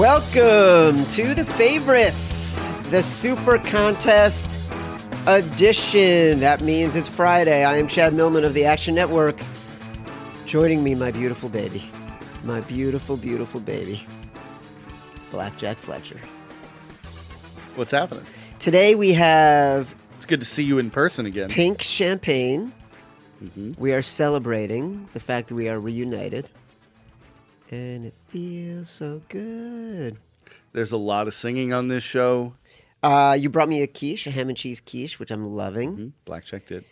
Welcome to the favorites, the Super Contest edition. That means it's Friday. I am Chad Millman of the Action Network. Joining me, my beautiful baby, my beautiful, beautiful baby, Blackjack Fletcher. What's happening? Today we have It's good to see you in person again. pink champagne. Mm-hmm. We are celebrating the fact that we are reunited. And it feels so good. There's a lot of singing on this show. Uh, you brought me a quiche, a ham and cheese quiche, which I'm loving. Mhm. Blackjack did.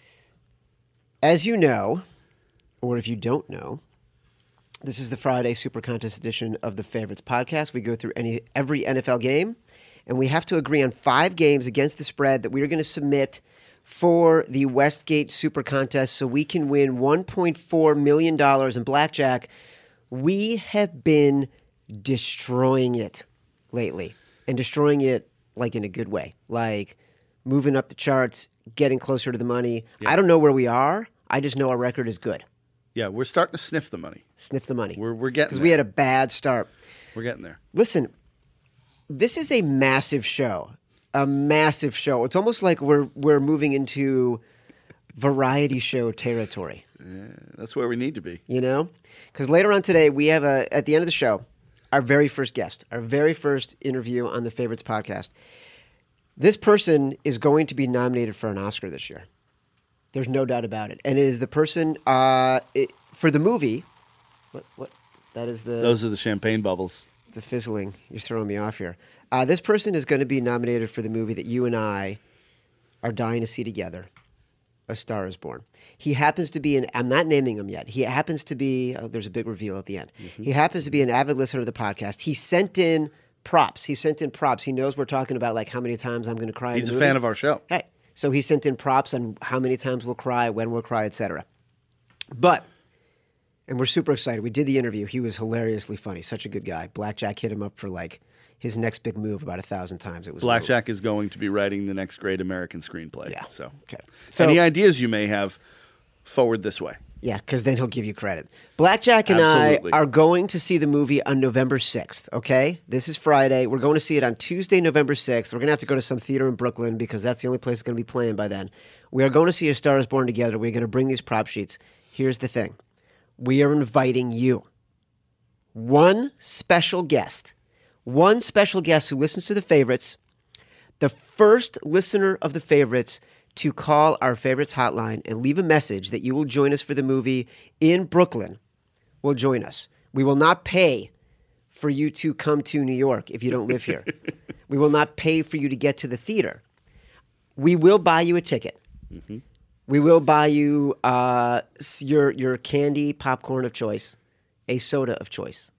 As you know, or if you don't know, this is the Friday Super Contest edition of the Favorites podcast. We go through any every NFL game, and we have to agree on five games against the spread that we are going to submit for the Westgate Super Contest, so we can win 1.4 million dollars in blackjack. We have been destroying it lately, and destroying it like in a good way, like moving up the charts, getting closer to the money. I don't know where we are. I just know our record is good. Yeah, we're starting to sniff the money. Sniff the money. We're we're getting because we had a bad start. we're getting there. Listen, this is a massive show. A massive show. It's almost like we're we're moving into variety show territory. Yeah, That's where we need to be. You know, because later on today we have a at the end of the show, our very first guest, our very first interview on the Favorites podcast. This person is going to be nominated for an Oscar this year. There's no doubt about it, and it is the person uh, it, for the movie. What what that is the Those are the champagne bubbles. the fizzling. You're throwing me off here. Uh, this person is going to be nominated for the movie that you and I are dying to see together. A Star is Born. He happens to be an. I'm not naming him yet. He happens to be. Oh, there's a big reveal at the end. Mm-hmm. He happens to be an avid listener of the podcast. He sent in props. He sent in props. He knows we're talking about like how many times I'm going to cry. He's a movie. fan of our show. Hey, so he sent in props on how many times we'll cry, when we'll cry, etc. But, and we're super excited. We did the interview. He was hilariously funny. Such a good guy. Blackjack hit him up for like his next big move about a thousand times. It was Blackjack is going to be writing the next great American screenplay. Yeah. So, Okay. So any ideas you may have, forward this way. Yeah, because then he'll give you credit. Blackjack and Absolutely. I are going to see the movie on November 6th, okay? This is Friday. We're going to see it on Tuesday, November 6th. We're going to have to go to some theater in Brooklyn because that's the only place it's going to be playing by then. We are going to see A Star is Born together. We're going to bring these prop sheets. Here's the thing we are inviting you, one special guest, one special guest who listens to the favorites the first listener of the favorites to call our favorites hotline and leave a message that you will join us for the movie in Brooklyn will join us. We will not pay for you to come to New York if you don't live here. we will not pay for you to get to the theater. We will buy you a ticket. We will buy you uh, your your candy popcorn of choice, a soda of choice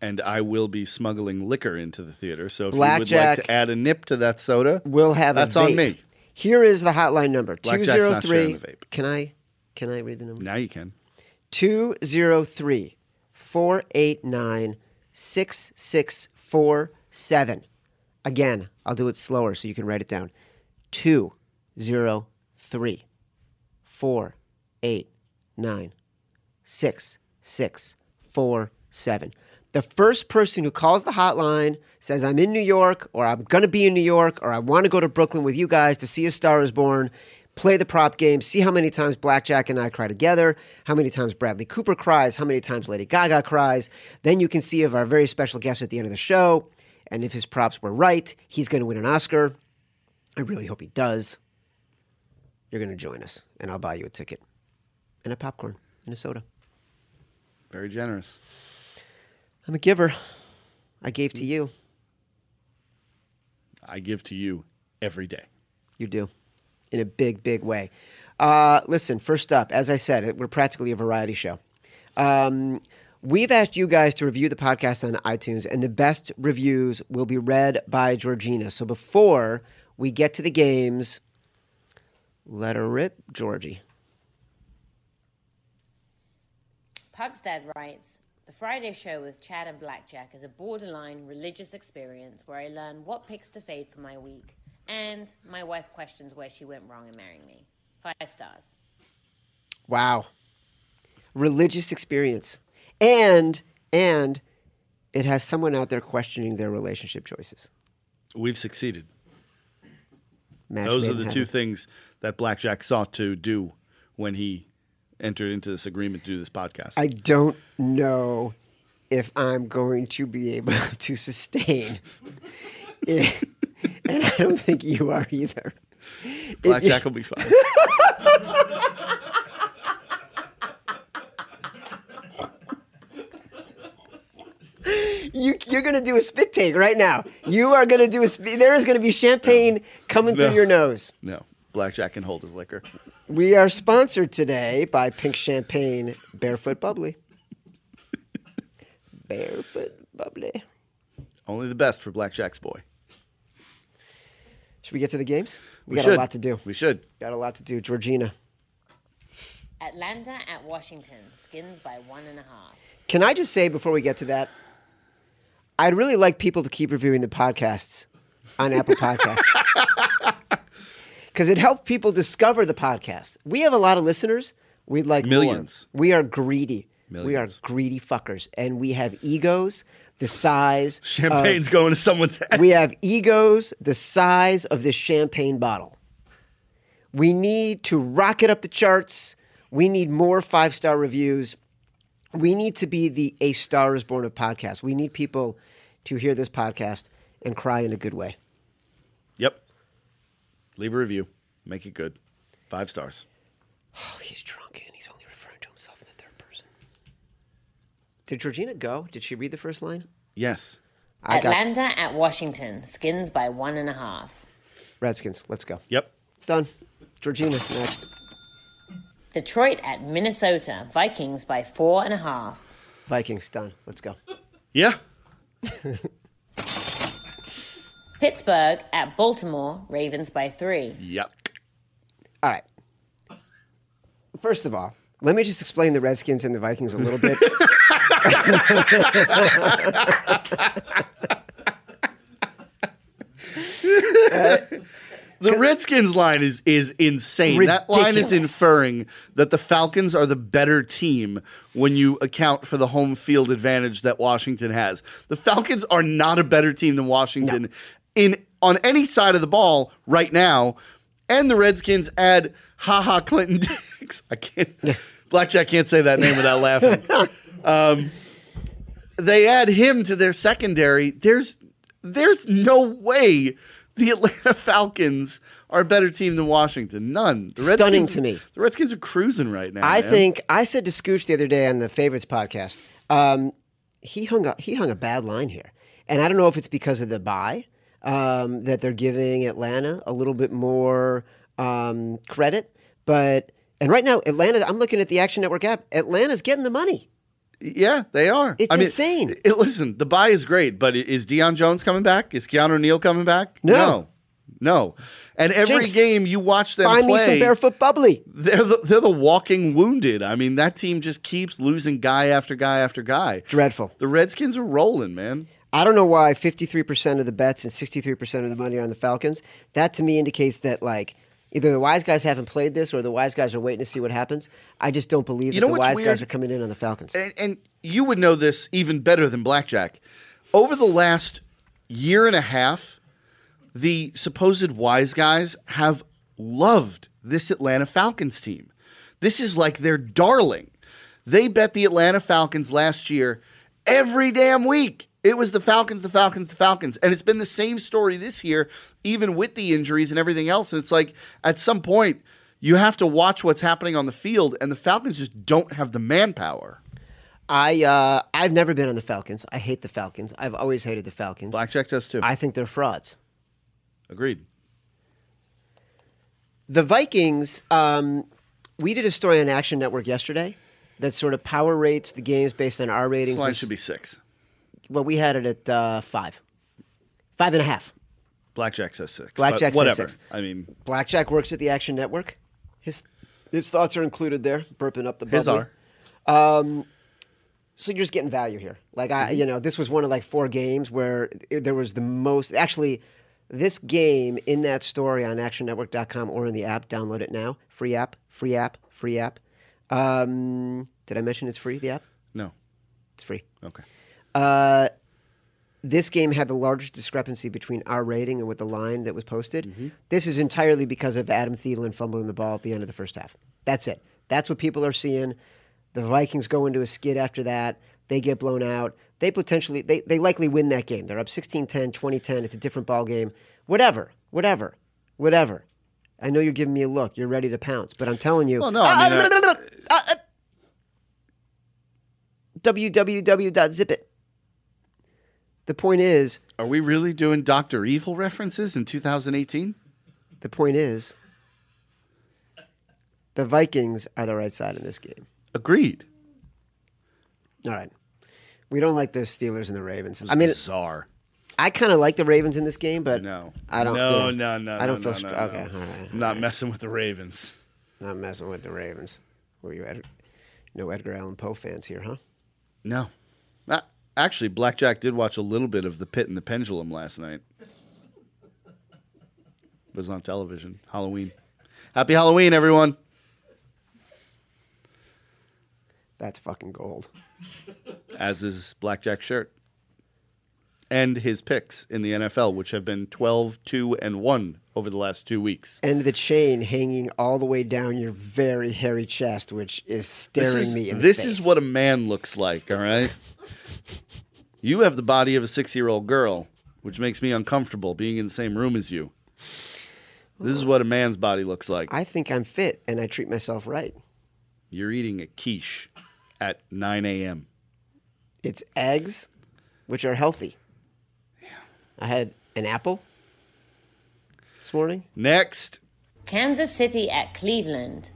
and I will be smuggling liquor into the theater. So if Blackjack, you would like to add a nip to that soda, we'll have that's on me. Here is the hotline number two zero three. Can I can I read the number? Now you can. 203 489 6647. Again, I'll do it slower so you can write it down. 203 489 6647. The first person who calls the hotline says, I'm in New York, or I'm going to be in New York, or I want to go to Brooklyn with you guys to see A Star is Born, play the prop game, see how many times Blackjack and I cry together, how many times Bradley Cooper cries, how many times Lady Gaga cries. Then you can see if our very special guest at the end of the show, and if his props were right, he's going to win an Oscar. I really hope he does. You're going to join us, and I'll buy you a ticket and a popcorn and a soda. Very generous. I'm a giver. I gave to you. I give to you every day. You do, in a big, big way. Uh, listen, first up, as I said, we're practically a variety show. Um, we've asked you guys to review the podcast on iTunes, and the best reviews will be read by Georgina. So before we get to the games, let her rip, Georgie. Pugstad writes The Friday show with Chad and Blackjack is a borderline religious experience where I learn what picks to fade for my week, and my wife questions where she went wrong in marrying me. Five stars. Wow. Religious experience. And and it has someone out there questioning their relationship choices. We've succeeded. Match Those are in the heaven. two things that Blackjack sought to do when he entered into this agreement to do this podcast. I don't know if I'm going to be able to sustain it. And I don't think you are either. Blackjack will be fine. You, you're going to do a spit take right now. You are going to do a spit. There is going to be champagne coming No. through your nose. no, Blackjack can hold his liquor. We are sponsored today by Pink Champagne Barefoot Bubbly. Barefoot Bubbly. Only the best for Blackjack's boy. Should we get to the games? We, We got should. a lot to do. We should. Got a lot to do. Georgina, Atlanta at Washington, skins by one and a half. can I just say before we get to that, I'd really like people to keep reviewing the podcasts on Apple Podcasts. Because it helped people discover the podcast. We have a lot of listeners. We'd like more. Millions. We are greedy. We are greedy fuckers. And we have egos the size. of- Champagne's going to someone's head. we have egos the size of this champagne bottle. We need to rocket up the charts. We need more five star reviews. We need to be the A Star is Born of podcast. We need people to hear this podcast and cry in a good way. Yep. Leave a review. Make it good. Five stars. Oh, he's drunk and he's only referring to himself in the third person. Did Georgina go? Did she read the first line? Yes. I got Atlanta at Washington, skins by one and a half. Redskins. Let's go. Yep. Done. Georgina, next. Detroit at Minnesota, Vikings by four and a half. Vikings, done. Let's go. Yeah. Pittsburgh at Baltimore, Ravens by three. Yuck. All right. First of all, let me just explain the Redskins and the Vikings a little bit. The Redskins line is is insane. That line is inferring that the Falcons are the better team when you account for the home field advantage that Washington has. The Falcons are not a better team than Washington in on any side of the ball right now. And the Redskins add Ha Ha Clinton Dix. I can't Blackjack can't say that name without laughing. Um, they add him to their secondary. There's there's no way the Atlanta Falcons are a better team than Washington. None. The Stunning Redskins- to me. The Redskins are cruising right now. I man. think I said to Scooch the other day on the Favorites podcast, um, he hung a he hung a bad line here, and I don't know if it's because of the bye um, that they're giving Atlanta a little bit more um, credit, but and right now Atlanta, I'm looking at the Action Network app. Atlanta's getting the money. Yeah, they are. It's I mean, insane. it- listen, the bye is great, but is Deion Jones coming back? Is Keanu Neal coming back? No. no. No. And every Jinx. game you watch them Buy play, me some barefoot bubbly. they're the, they're the walking wounded. I mean, that team just keeps losing guy after guy after guy. Dreadful. The Redskins are rolling, man. I don't know why 53% of the bets and 63% of the money are on the Falcons. That to me indicates that like Either the wise guys haven't played this, or the wise guys are waiting to see what happens. I just don't believe You that know the wise weird? guys are coming in on the Falcons. and, and you would know this even better than blackjack. Over the last year and a half, the supposed wise guys have loved this Atlanta Falcons team. This is like their darling. They bet the Atlanta Falcons last year every damn week. It was the Falcons, the Falcons, the Falcons. And it's been the same story this year, even with the injuries and everything else. And it's like at some point, you have to watch what's happening on the field, and the Falcons just don't have the manpower. I uh, I've never been on the Falcons. I hate the Falcons. I've always hated the Falcons. Blackjack does too. I think they're frauds. Agreed. The Vikings, um, we did a story on Action Network yesterday that sort of power rates the games based on our rating. This line should be six. Well, we had it at uh, five, five and a half. Blackjack says six. Blackjack but says whatever. six. I mean, Blackjack works at the Action Network. His his thoughts are included there. Burping up the his bubbly. are. So you're just getting value here. Like I, Mm-hmm. you know, this was one of like four games where it- there was the most. Actually, this game in that story on ActionNetwork.com or in the app. Download it now. Free app. Free app. Free app. Um, did I mention it's free? The app. No. It's free. Okay. Uh, this game had the largest discrepancy between our rating and with the line that was posted. Mm-hmm. This is entirely because of Adam Thielen fumbling the ball at the end of the first half. That's it. That's what people are seeing. The Vikings go into a skid after that. They get blown out. They potentially, they, they likely win that game. They're up 16 10, 20 10. It's a different ball game. Whatever, whatever, whatever. I know you're giving me a look. You're ready to pounce, but I'm telling you. Well, no, I mean, I- Uh, uh, www.zipit. The point is, Are we really doing Doctor Evil references in 2018? the point is, the Vikings are the right side in this game. Agreed. All right. We don't like the Steelers and the Ravens. I mean, bizarre. I kind of like the Ravens in this game, but No. I don't. No, you know, no, no. I don't no, feel no, str- no, okay. no. All right. Not messing with the Ravens. Not messing with the Ravens. Were you Ed- no Edgar Allan Poe fans here, huh? No. Uh, actually, Blackjack did watch a little bit of The Pit and the Pendulum last night. It was on television. Halloween. Happy Halloween, everyone. That's fucking gold. As is Blackjack's shirt. And his picks in the NFL, which have been 12, 2, and 1 over the last two weeks. And the chain hanging all the way down your very hairy chest, which is staring is, me in this the face. is what a man looks like, all right? you have the body of a six year old girl, which makes me uncomfortable being in the same room as you. This is what a man's body looks like. I think I'm fit and I treat myself right. You're eating a quiche at 9 a.m. It's eggs, which are healthy. Yeah. I had an apple this morning. Next, Kansas City at Cleveland.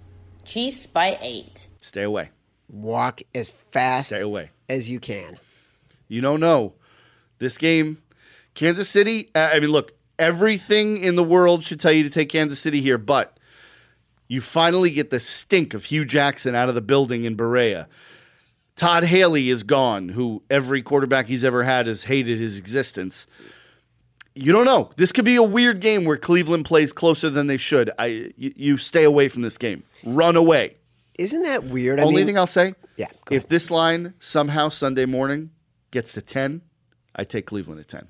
Chiefs by eight. stay away. Walk as fast Stay away. As you can. You don't know. This game, Kansas City, I mean, look, everything in the world should tell you to take Kansas City here, but you finally get the stink of Hue Jackson out of the building in Berea. Todd Haley is gone, who every quarterback he's ever had has hated his existence. You don't know. This could be a weird game where Cleveland plays closer than they should. I you, you stay away from this game. Run away. Isn't that weird? I Only mean, thing I'll say, Yeah, if this line somehow Sunday morning gets to 10, I take Cleveland at 10.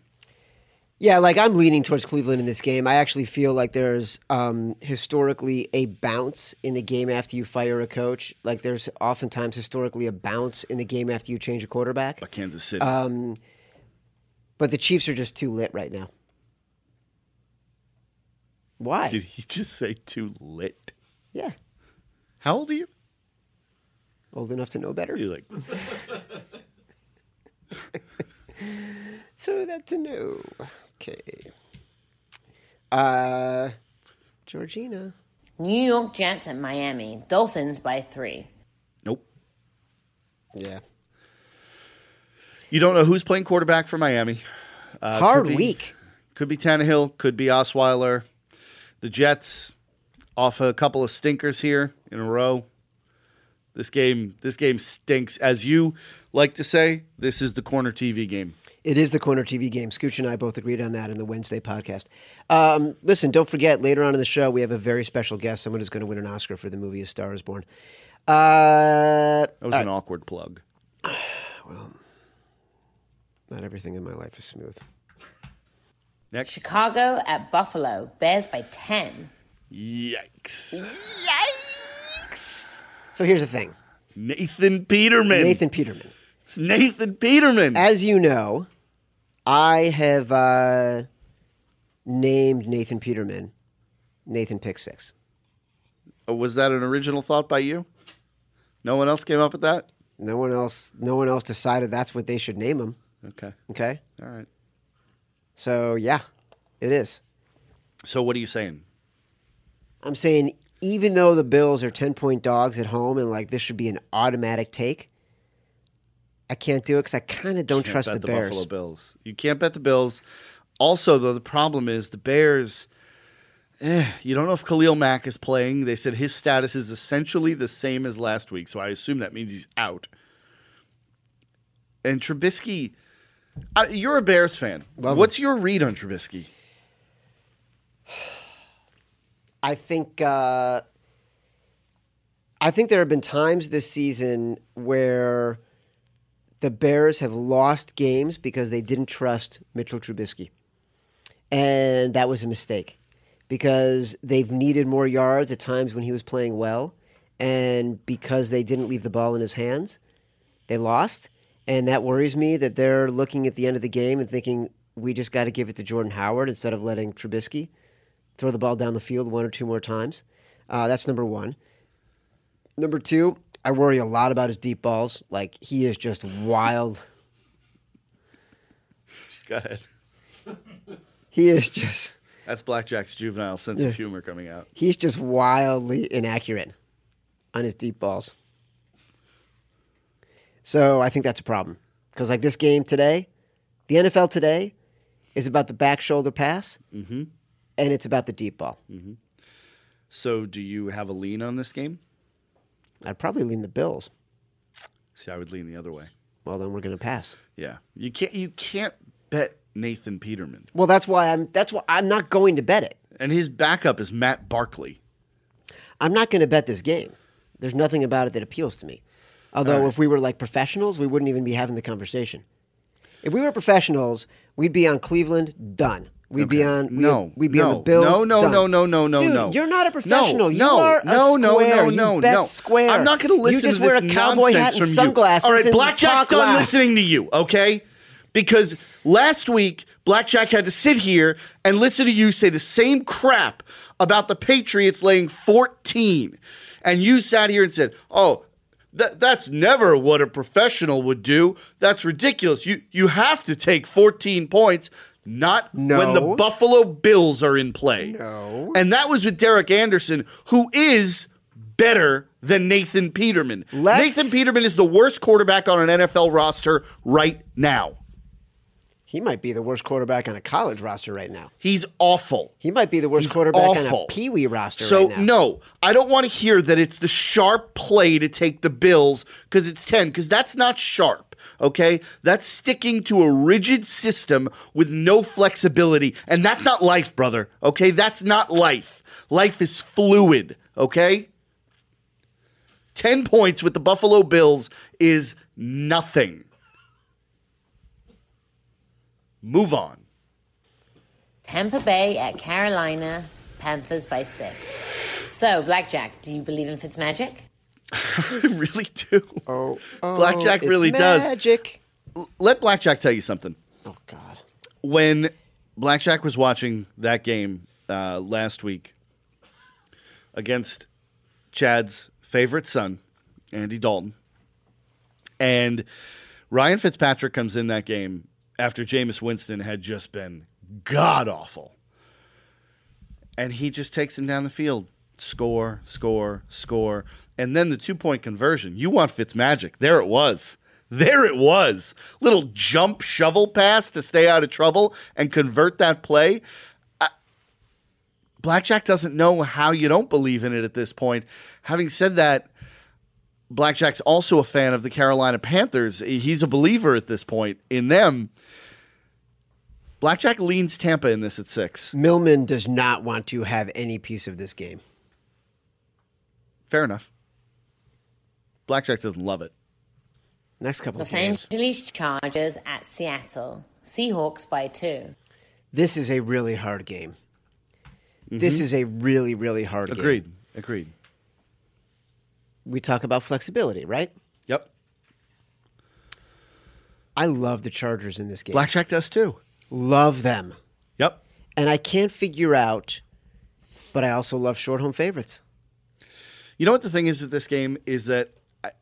Yeah, like I'm leaning towards Cleveland in this game. I actually feel like there's um, historically a bounce in the game after you fire a coach. Like there's oftentimes historically a bounce in the game after you change a quarterback. But Kansas City. Um, but the Chiefs are just too lit right now. Why? Did he just say too lit? yeah, How old are you? Old enough to know better. You're like, So that's a no. Okay. Uh, Georgina. New York Jets at Miami. Dolphins by three. nope. Yeah. You don't know who's playing quarterback for Miami. Uh, Hard could be- week. Could be Tannehill. Could be Osweiler. The Jets off a couple of stinkers here in a row. This game, this game stinks. As you like to say, this is the corner TV game. It is the corner TV game. Scooch and I both agreed on that in the Wednesday podcast. Um, listen, don't forget, later on in the show, we have a very special guest, someone who's going to win an Oscar for the movie A Star is Born. Uh, That was an awkward plug. Well, not everything in my life is smooth. Next. Chicago at Buffalo. Bears by 10. Yikes. Yikes. So here's the thing Nathan Peterman. Nathan Peterman. It's Nathan Peterman. As you know, I have uh, named Nathan Peterman Nathan Pick Six. Oh, was that an original thought by you? No one else came up with that? No one else. No one else decided that's what they should name him. Okay. Okay, All right. so yeah, it is. So what are you saying? I'm saying even though the Bills are 10 point dogs at home and like this should be an automatic take, I can't do it because I kind of don't Can't trust bet the, the, Bears. Buffalo Bills. You can't bet the Bills. Also, though, the problem is the Bears. Eh, you don't know if Khalil Mack is playing. They said his status is essentially the same as last week, so I assume that means he's out. And Trubisky, uh, you're a Bears fan. Love What's your read on Trubisky? I think uh, I think there have been times this season where the Bears have lost games because they didn't trust Mitchell Trubisky, and that was a mistake because they've needed more yards at times when he was playing well, and because they didn't leave the ball in his hands, they lost, and that worries me that they're looking at the end of the game and thinking we just got to give it to Jordan Howard instead of letting Trubisky throw the ball down the field one or two more times. Uh, that's number one. Number two, I worry a lot about his deep balls. Like he is just wild. Go ahead. He is just That's Blackjack's juvenile sense of humor coming out. he's just wildly inaccurate on his deep balls. So I think that's a problem because like this game today, the NFL today is about the back shoulder pass, and it's about the deep ball. Mm-hmm. So, do you have a lean on this game? I'd probably lean the Bills. See, I would lean the other way. Well, then we're going to pass. Yeah, you can't. You can't bet Nathan Peterman, Well, that's why I'm. That's why I'm not going to bet it. and his backup is Matt Barkley. I'm not going to bet this game. There's nothing about it that appeals to me. Although, if we were like professionals, we wouldn't even be having the conversation. If we were professionals, we'd be on Cleveland. Done. We'd be on. We'd, No, we'd be no, on the Bills. no, no, done. no, no, no, no, Dude, no. You're not a professional. No, you no, are a no, no, square. no, You no, bet no. Square. I'm not going to listen You just to this a cowboy hat and sunglasses. you. All right, Blackjack's done loud. listening to you, okay? Because last week Blackjack had to sit here and listen to you say the same crap about the Patriots laying 14, and you sat here and said, "Oh." That, that's never what a professional would do. That's ridiculous. You you have to take 14 points, not when the Buffalo Bills are in play. No. And that was with Derek Anderson, who is better than Nathan Peterman. Let's- Nathan Peterman is the worst quarterback on an NFL roster right now. He might be the worst quarterback on a college roster right now. He's awful. He might be the worst He's quarterback on a Pee Wee roster So right now. So no, I don't want to hear that it's the sharp play to take the Bills because it's 10 because that's not sharp. Okay? That's sticking to a rigid system with no flexibility. And that's not life, brother. Okay? That's not life. Life is fluid. Okay? 10 points with the Buffalo Bills is nothing. Move on. Tampa Bay at Carolina, Panthers by six. So, Blackjack, do you believe in Fitzmagic? I really do. Oh, oh, Blackjack it's really does. Magic. Let Blackjack tell you something. Oh God. when Blackjack was watching that game uh, last week against Chad's favorite son, Andy Dalton, and Ryan Fitzpatrick comes in that game after Jameis Winston had just been god awful. And he just takes him down the field. Score, score, score. And then the two point conversion. You want Fitzmagic. There it was. There it was. Little jump shovel pass to stay out of trouble and convert that play. I- Blackjack doesn't know how you don't believe in it at this point. Having said that, Blackjack's also a fan of the Carolina Panthers. He's a believer at this point in them. Blackjack leans Tampa in this at six. Millman does not want to have any piece of this game. Fair enough. Blackjack doesn't love it. Next couple Los of games. Los Angeles Chargers at Seattle. Seahawks by two. This is a really hard game. This is a really, really hard game. Mm-hmm. Agreed. Agreed. We talk about flexibility, right? Yep. I love the Chargers in this game. Blackjack does too. Love them. Yep. And I can't figure out, but I also love short home favorites. You know what the thing is with this game is that I,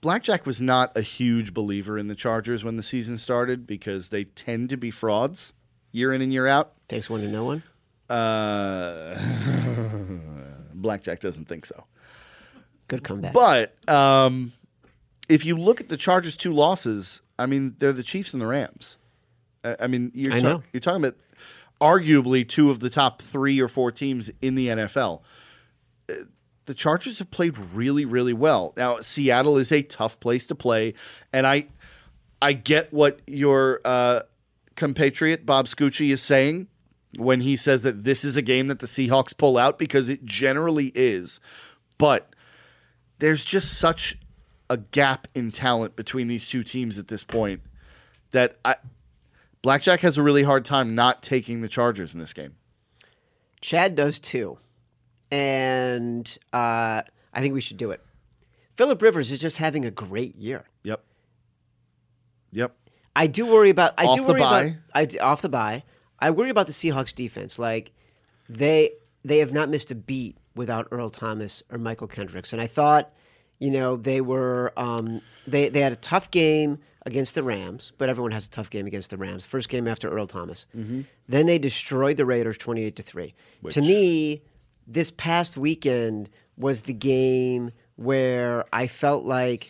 Blackjack was not a huge believer in the Chargers when the season started because they tend to be frauds year in and year out. Takes one to know one. Uh, Blackjack doesn't think so. Good comeback. But um, if you look at the Chargers' two losses, I mean, they're the Chiefs and the Rams. I, I mean, you're, I ta- you're talking about arguably two of the top three or four teams in the NFL. The Chargers have played really, really well. Now, Seattle is a tough place to play, and I, I get what your uh, compatriot Bob Scucci is saying when he says that this is a game that the Seahawks pull out because it generally is, but there's just such a gap in talent between these two teams at this point that I, Blackjack has a really hard time not taking the Chargers in this game. Chad does too. And uh, I think we should do it. Philip Rivers is just having a great year. Yep. Yep. I do worry about. I Off do the worry about. I off the bye. I worry about the Seahawks defense. Like they they have not missed a beat without Earl Thomas or Mychal Kendricks, and I thought, you know, they were um, they they had a tough game against the Rams, but everyone has a tough game against the Rams. First game after Earl Thomas. Mm-hmm. Then they destroyed the Raiders twenty eight to three. To me, this past weekend was the game where I felt like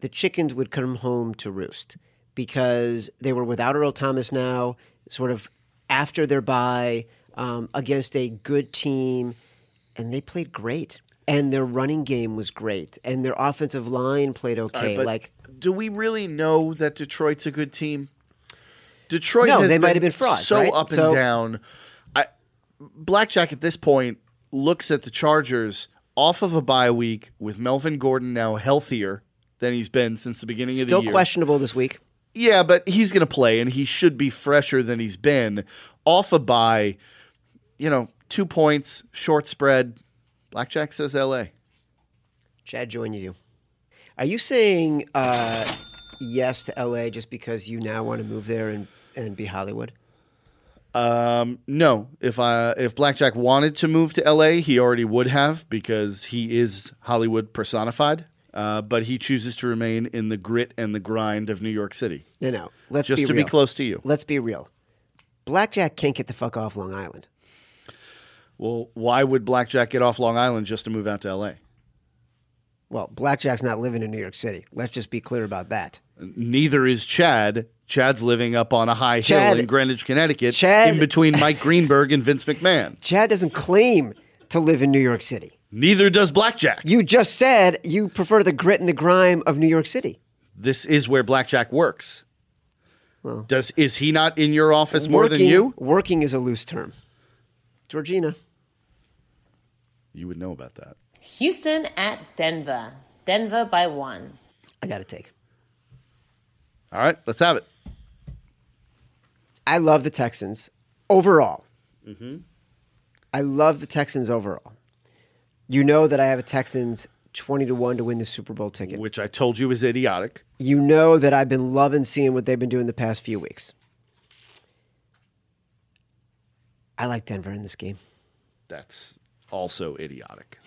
the chickens would come home to roost because they were without Earl Thomas now, sort of after their bye um, against a good team, and they played great. And their running game was great, and their offensive line played okay. But like do we really know that Detroit's a good team? Detroit No, they might have been frauds, so right? up and So- down. I, Blackjack at this point looks at the Chargers off of a bye week with Melvin Gordon now healthier than he's been since the beginning of still the year. Still questionable this week. Yeah, but he's going to play, and he should be fresher than he's been. Off a bye, you know, two points, short spread. Blackjack says L.A. Chad joins you. Are you saying uh, yes to LA just because you now want to move there and, and be Hollywood? Um, no, if I if Blackjack wanted to move to L.A., he already would have because he is Hollywood personified. Uh, but he chooses to remain in the grit and the grind of New York City, No, no. Let's just be to real. be close to you. Let's be real. Blackjack can't get the fuck off Long Island. Well, why would Blackjack get off Long Island just to move out to L.A.? Well, Blackjack's not living in New York City. Let's just be clear about that. Neither is Chad. Chad's living up on a high Chad- hill in Greenwich, Connecticut, Chad- in between Mike Greenberg and Vince McMahon. Chad doesn't claim to live in New York City. Neither does Blackjack. You just said you prefer the grit and the grime of New York City. This is where Blackjack works. Does is he not in your office more than you? Working is a loose term. Georgina. You would know about that. Houston at Denver. Denver by one. I got to take. All right, let's have it. I love the Texans overall. Mm-hmm. I love the Texans overall. You know that I have a Texans 20 to 1 to win the Super Bowl ticket. Which I told you is idiotic. You know that I've been loving seeing what they've been doing the past few weeks. I like Denver in this game. That's also idiotic.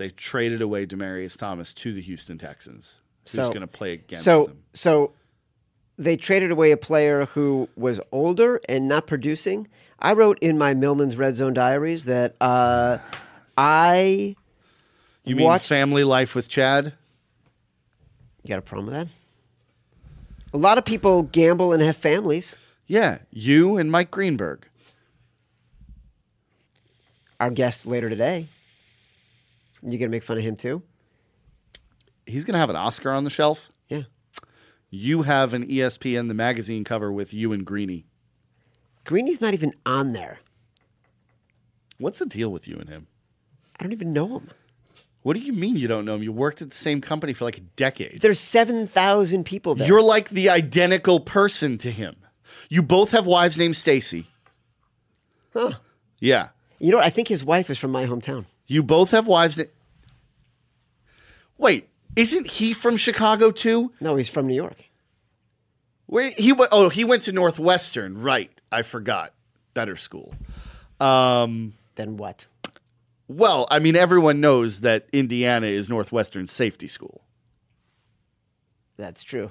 They traded away Demaryius Thomas to the Houston Texans. Who's So- going to play against so, them? so they traded away a player who was older and not producing. I wrote in my Millman's Red Zone diaries that uh, I You mean watch- family life with Chad? You got a problem with that? A lot of people gamble and have families. Yeah, you and Mike Greenberg. Our guest later today. You gonna make fun of him too? he's going to have an Oscar on the shelf. Yeah. You have an ESPN the magazine cover with you and Greeny. Greeny's not even on there. What's the deal with you and him? I don't even know him. What do you mean you don't know him? You worked at the same company for like a decade. There's 7,000 people there. You're like the identical person to him. You both have wives named Stacy. Huh. Yeah. You know what? I think his wife is from my hometown. You both have wives. Na- Wait, isn't he from Chicago too? No, he's from New York. Where he went? Oh, he went to Northwestern. Right. I forgot. Better school. Um, Then what? well, I mean, everyone knows that Indiana is Northwestern's safety school. That's true.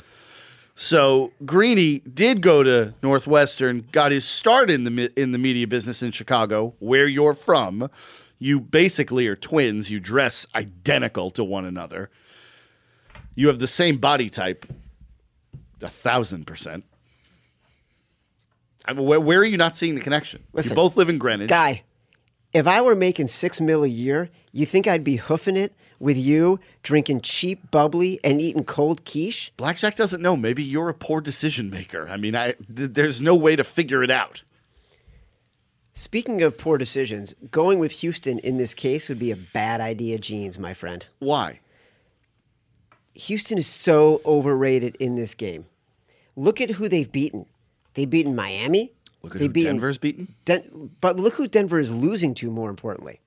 So Greeny did go to Northwestern, got his start in the in the media business in Chicago, where you're from. You basically are twins. You dress identical to one another. You have the same body type, a thousand percent. I mean, where, where are you not seeing the connection? Listen, you both live in Greenwich. Guy, if I were making six mil a year, you think I'd be hoofing it with you, drinking cheap bubbly and eating cold quiche? Blackjack doesn't know. Maybe you're a poor decision maker. I mean, I th- there's no way to figure it out. Speaking of poor decisions, going with Houston in this case would be a bad idea, Jeans, my friend. Why? Houston is so overrated in this game. Look at who they've beaten. They've beaten Miami. Look at they've who beaten Denver's beaten. Den- but look who Denver is losing to, more importantly.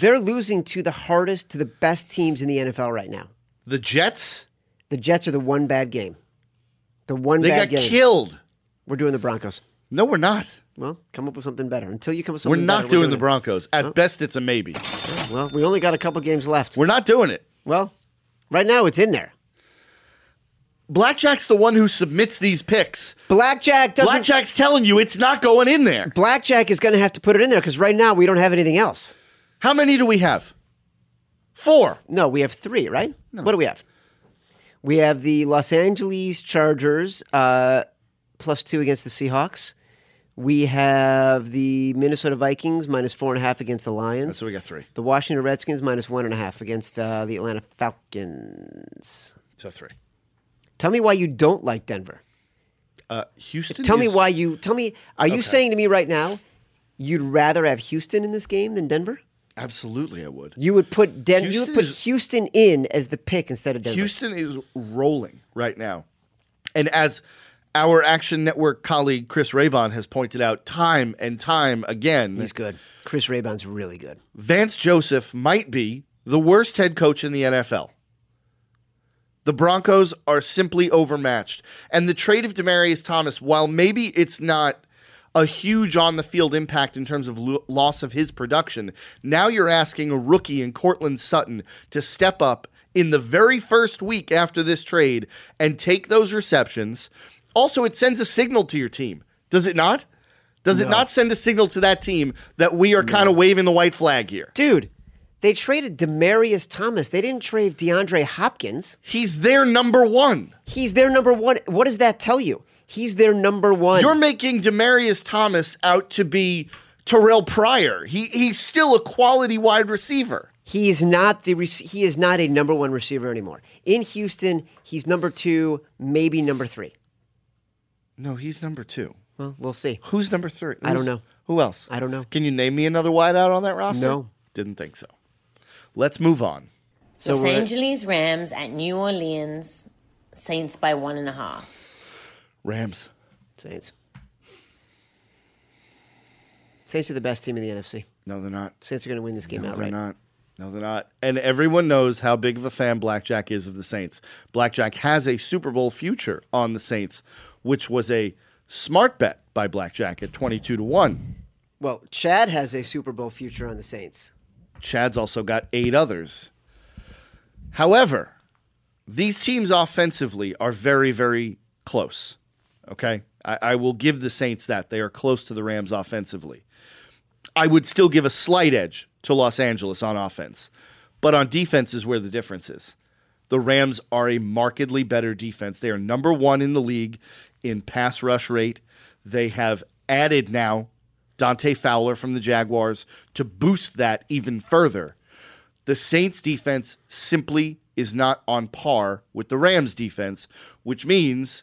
They're losing to the hardest, to the best teams in the NFL right now. The Jets. The Jets are the one bad game. The one They bad got killed. We're doing the Broncos. No, we're not. Well, come up with something better. Until you come up with something We're not better, doing the. Broncos. At best, it's a maybe. Well, we only got a couple games left. We're not doing it. Well, right now it's in there. Blackjack's the one who submits these picks. Blackjack doesn't. Blackjack's telling you it's not going in there. Blackjack is going to have to put it in there because right now we don't have anything else. How many do we have? Four. No, we have three, right? What do we have? We have the Los Angeles Chargers uh, plus two against the Seahawks. We have the Minnesota Vikings minus four and a half against the Lions. So we got three. The Washington Redskins minus one and a half against uh, the Atlanta Falcons. So three. Tell me why you don't like Denver. Uh, Houston. Tell me why you. Tell me. Are you saying to me right now you'd rather have Houston in this game than Denver? Absolutely, I would. You would put Den- You would put is- Houston in as the pick instead of Denver. Houston is rolling right now. And as our Action Network colleague Chris Raybon has pointed out time and time again, He's good. Chris Raybon's really good. Vance Joseph might be the worst head coach in the NFL. The Broncos are simply overmatched. And the trade of Demaryius Thomas, while maybe it's not a huge on the field impact in terms of lo- loss of his production, now you're asking a rookie in Courtland Sutton to step up in the very first week after this trade and take those receptions. Also, it sends a signal to your team, does it not? Does it not send a signal to that team that we are kind of waving the white flag here? Dude, they traded Demaryius Thomas. They didn't trade DeAndre Hopkins. He's their number one. He's their number one. What does that tell you? He's their number one. You're making Demaryius Thomas out to be Terrelle Pryor. He he's still a quality wide receiver. he is not the he is not a number one receiver anymore. In Houston, he's number two, maybe number three. No, he's number two. Well, we'll see. Who's number three? I don't know. Who else? I don't know. Can you name me another wideout on that roster? No. Didn't think so. Let's move on. So Los we're- Angeles Rams at New Orleans Saints by one and a half. Rams. Saints. Saints are the best team in the NFC. No, they're not. Saints are going to win this game No, they're outright. not. No, they're not. And everyone knows how big of a fan Blackjack is of the Saints. Blackjack has a Super Bowl future on the Saints, which was a smart bet by Blackjack at 22 to 1. Well, Chad has a Super Bowl future on the Saints. Chad's also got eight others. However, these teams offensively are very, very close. Okay? I, I will give the Saints that. They are close to the Rams offensively. I would still give a slight edge to Los Angeles on offense, but on defense is where the difference is. The Rams are a markedly better defense. They are number one in the league in pass rush rate. They have added now Dante Fowler from the Jaguars to boost that even further. The Saints defense simply is not on par with the Rams defense, which means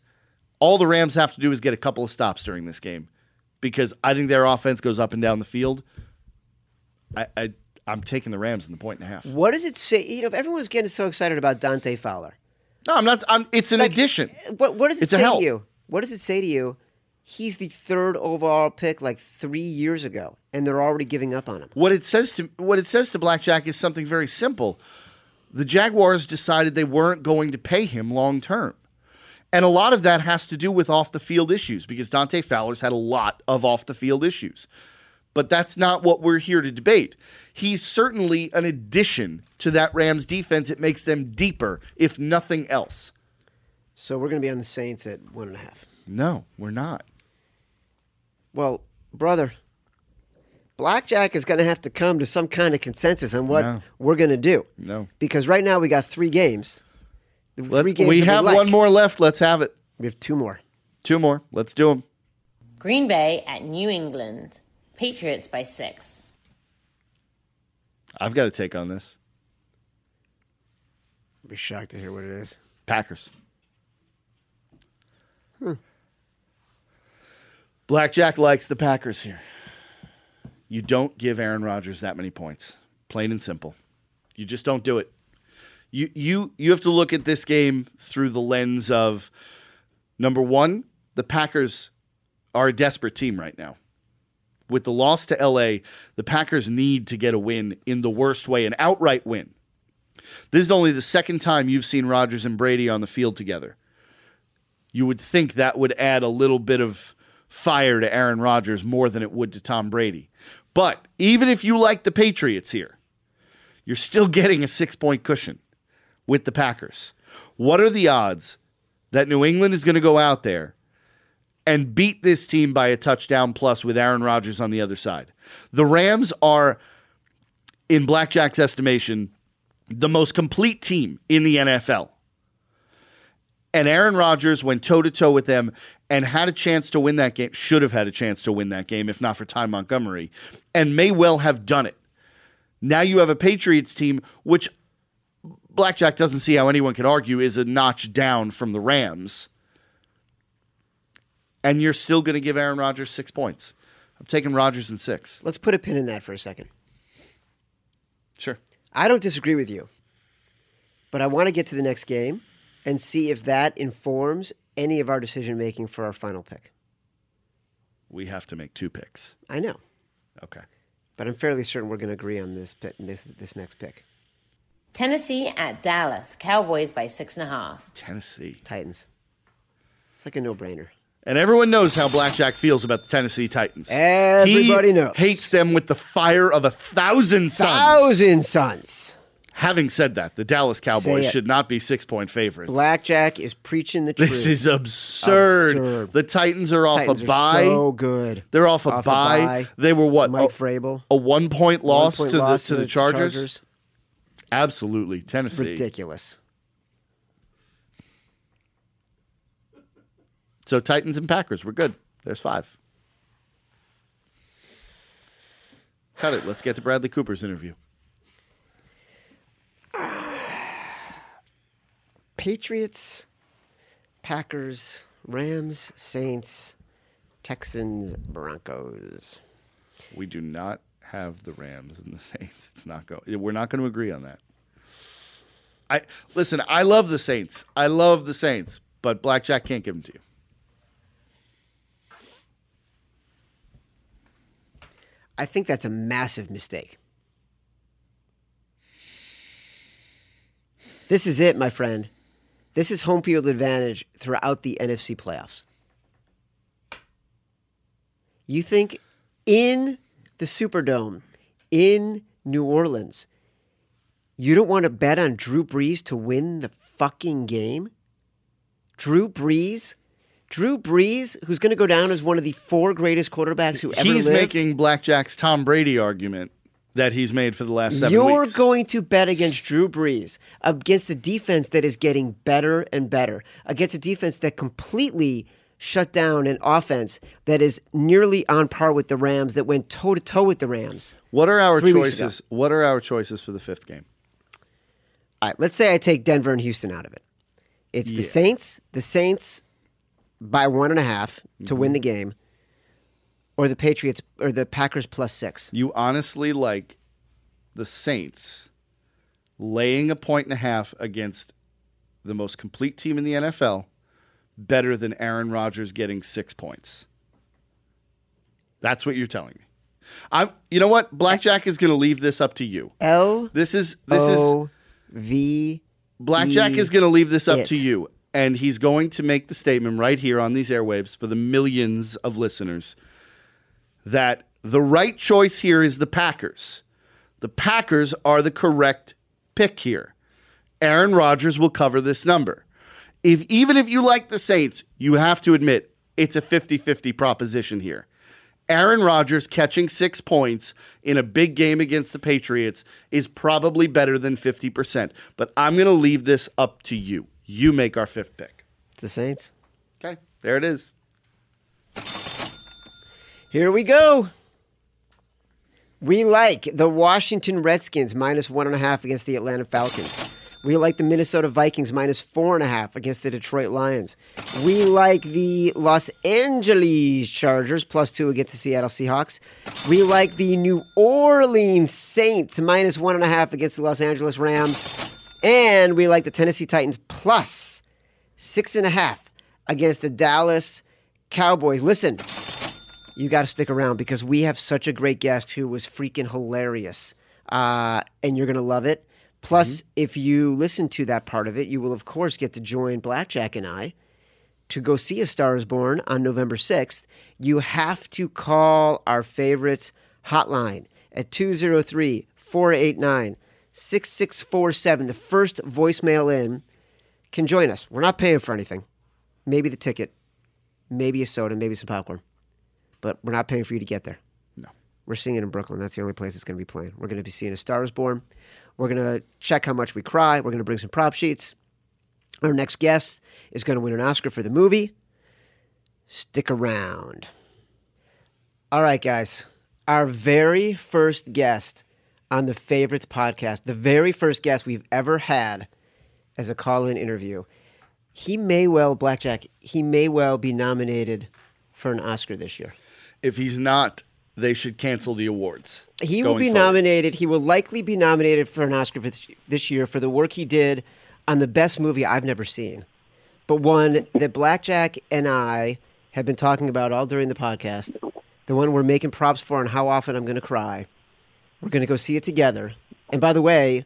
all the Rams have to do is get a couple of stops during this game because I think their offense goes up and down the field. I, I I'm taking the Rams in the point and a half. What does it say? You know, everyone's getting so excited about Dante Fowler. No, I'm not. I'm, it's an Like, addition. What, what does it It's say to you? What does it say to you? He's the third overall pick like three years ago, and they're already giving up on him. What it says to what it says to Blackjack is something very simple. The Jaguars decided they weren't going to pay him long term. And a lot of that has to do with off the field issues because Dante Fowler's had a lot of off the field issues. But that's not what we're here to debate. He's certainly an addition to that Rams defense. It makes them deeper, if nothing else. So we're going to be on the Saints at one and a half. No, we're not. Well, brother, Blackjack is going to have to come to some kind of consensus on what No. we're going to do. No. Because right now we got three games. The Let- three games we that have like. one more left. Let's have it. We have two more. Two more. Let's do them. Green Bay at New England. Patriots by six. I've got a take on this. I'd be shocked to hear what it is. Packers. Blackjack likes the Packers here. You don't give Aaron Rodgers that many points. Plain and simple. You just don't do it. You you you have to look at this game through the lens of number 1, the Packers are a desperate team right now. With the loss to LA, the Packers need to get a win in the worst way, an outright win. This is only the second time you've seen Rodgers and Brady on the field together. You would think that would add a little bit of fire to Aaron Rodgers more than it would to Tom Brady. But even if you like the Patriots here, you're still getting a six point cushion with the Packers. What are the odds that New England is going to go out there and beat this team by a touchdown plus with Aaron Rodgers on the other side? The Rams are, in Blackjack's estimation, the most complete team in the NFL. And Aaron Rodgers went toe to toe with them and had a chance to win that game, should have had a chance to win that game if not for Ty Montgomery, and may well have done it. Now you have a Patriots team, which Blackjack doesn't see how anyone could argue is a notch down from the Rams. And you're still going to give Aaron Rodgers six points. I'm taking Rodgers in six. Let's put a pin in that for a second. Sure. I don't disagree with you, but I want to get to the next game and see if that informs any of our decision making for our final pick. We have to make two picks. I know, Okay. but I'm fairly certain we're going to agree on this pick, this this next pick. Tennessee at Dallas. Cowboys by six and a half. Tennessee. Titans. It's like a no-brainer. And everyone knows how Blackjack feels about the Tennessee Titans. Everybody he knows. Hates them with the fire of a thousand suns. Thousand Sons. Having said that, the Dallas Cowboys should not be six point favorites. Blackjack is preaching the truth. this is absurd. Absurd. The Titans are off Titans a are bye. so good. They're off a Off a bye. bye. They were what? Mike a, Vrabel. a one point loss One point to the loss to the Chargers? Absolutely. Tennessee. Ridiculous. So Titans and Packers, we're good. There's five. Cut it. Let's get to Bradley Cooper's interview. Patriots, Packers, Rams, Saints, Texans, Broncos. We do not have the Rams and the Saints. It's not go. We're not going to agree on that. I listen. I love the Saints. I love the Saints, but Blackjack can't give them to you. I think that's a massive mistake. This is it, my friend. This is home field advantage throughout the NFC playoffs. You think in the Superdome, in New Orleans, you don't want to bet on Drew Brees to win the fucking game? Drew Brees? Drew Brees, who's going to go down as one of the four greatest quarterbacks who ever He's lived. making Blackjack's Tom Brady argument that he's made for the last 7 You're weeks. going to bet against Drew Brees, against a defense that is getting better and better, against a defense that completely shut down an offense that is nearly on par with the Rams that went toe to toe with the Rams. What are our Three weeks ago. choices? What are our choices for the fifth game? All right, let's say I take Denver and Houston out of it. It's the Saints, the Saints by one and a half to Mm-hmm. win the game, or the Patriots or the Packers plus six. You honestly like the Saints laying a point and a half against the most complete team in the NFL better than Aaron Rodgers getting six points. That's what you're telling me. I'm. You know what? Blackjack is going to leave this up to you. L This is this is O V. Blackjack is going to leave this up it. to you, and he's going to make the statement right here on these airwaves for the millions of listeners that the right choice here is the Packers. The Packers are the correct pick here. Aaron Rodgers will cover this number. If even if you like the Saints, you have to admit it's a 50-50 proposition here. Aaron Rodgers catching 6 points in a big game against the Patriots is probably better than 50%, but I'm going to leave this up to you. You make our fifth pick. The Saints. Okay? There it is. Here we go. We like the Washington Redskins minus one and a half against the Atlanta Falcons. We like the Minnesota Vikings minus four and a half against the Detroit Lions. We like the Los Angeles Chargers plus two against the Seattle Seahawks. We like the New Orleans Saints minus one and a half against the Los Angeles Rams. And we like the Tennessee Titans plus six and a half against the Dallas Cowboys. Listen, you got to stick around because we have such a great guest who was freaking hilarious. Uh, and you're going to love it. Plus, if you listen to that part of it, you will, of course, get to join Blackjack and I to go see A Star is Born on November 6th. You have to call our favorites hotline at 203 489 6647. The first voicemail in can join us. We're not paying for anything. Maybe the ticket, maybe a soda, maybe some popcorn but we're not paying for you to get there. No. We're seeing it in Brooklyn. That's the only place it's going to be playing. We're going to be seeing A Star is Born. We're going to check how much we cry. We're going to bring some prop sheets. Our next guest is going to win an Oscar for the movie. Stick around. All right, guys. Our very first guest on the Favorites podcast, the very first guest we've ever had as a call in interview. He may well, Blackjack, he may well be nominated for an Oscar this year. If he's not, they should cancel the awards. He will be forward. nominated. He will likely be nominated for an Oscar for this- this year for the work he did on the best movie I've never seen, but one that Blackjack and I have been talking about all during the podcast. The one we're making props for and how often I'm going to cry. We're going to go see it together. And by the way,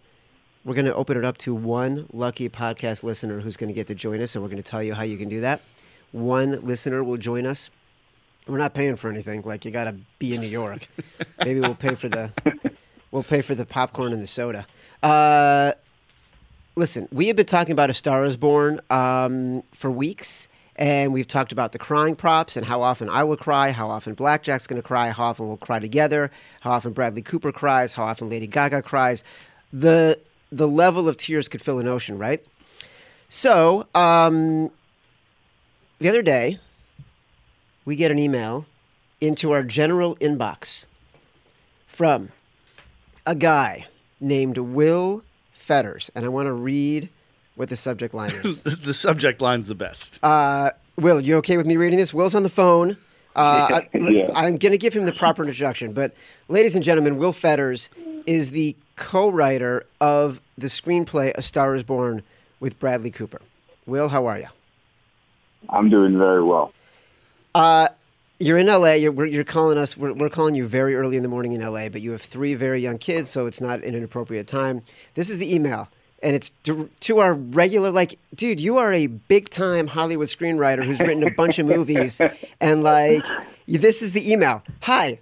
we're going to open it up to one lucky podcast listener who's going to get to join us, and we're going to tell you how you can do that. One listener will join us. We're not paying for anything. Like you got to be in New York. Maybe we'll pay for the we'll pay for the popcorn and the soda. Uh, listen, we have been talking about A Star Is Born um, for weeks, and we've talked about the crying props and how often I will cry, how often Blackjack's going to cry, how often we'll cry together, how often Bradley Cooper cries, how often Lady Gaga cries. The the level of tears could fill an ocean, right? So, um, the other day, we get an email into our general inbox from a guy named Will Fetters, and I want to read what the subject line is. the subject line's the best. Uh, Will, you okay with me reading this? Will's on the phone. Uh, I, Yeah. I'm going to give him the proper introduction, but ladies and gentlemen, Will Fetters is the co-writer of the screenplay "A Star Is Born" with Bradley Cooper. Will, how are you? I'm doing very well. Uh, you're in LA. You're, you're calling us. We're, we're calling you very early in the morning in LA, but you have three very young kids, so it's not an appropriate time. This is the email, and it's to, to our regular. Like, dude, you are a big time Hollywood screenwriter who's written a bunch of movies, and like, this is the email. Hi,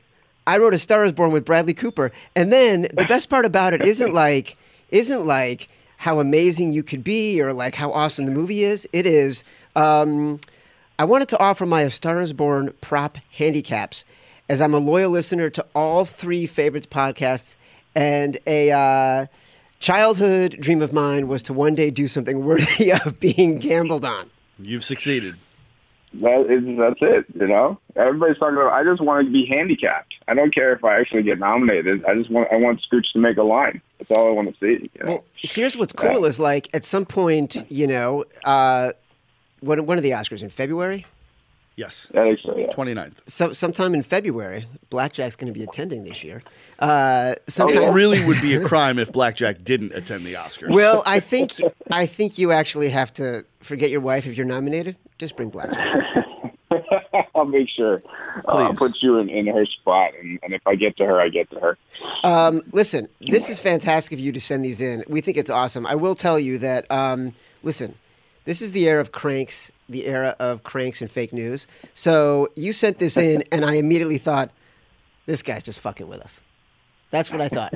I wrote A Star Is Born with Bradley Cooper, and then the best part about it isn't like isn't like how amazing you could be or like how awesome the movie is. It is. Um, I wanted to offer my A Star is Born prop handicaps as I'm a loyal listener to all three favorites podcasts, and a uh, childhood dream of mine was to one day do something worthy of being gambled on. You've succeeded. that is, that's it. You know, everybody's talking about. I just want to be handicapped. I don't care if I actually get nominated. I just want I want Scooch to make a line. That's all I want to see. You know? Well, here's what's cool is like at some point, you know, uh, when when are the Oscars in February? Yes. I think so. Yeah. 29th. So sometime in February, Blackjack's going to be attending this year. Uh, sometime. It really would be a crime if Blackjack didn't attend the Oscars. Well, I think I think you actually have to forget your wife if you're nominated. Just bring Blackjack. I'll make sure. Uh, I'll Please. put you in, in her spot, and, and if I get to her, I get to her. Um, listen, this is fantastic of you to send these in. We think it's awesome. I will tell you that. Um, listen, this is the era of cranks, the era of cranks and fake news. So you sent this in, and I immediately thought, this guy's just fucking with us. That's what I thought.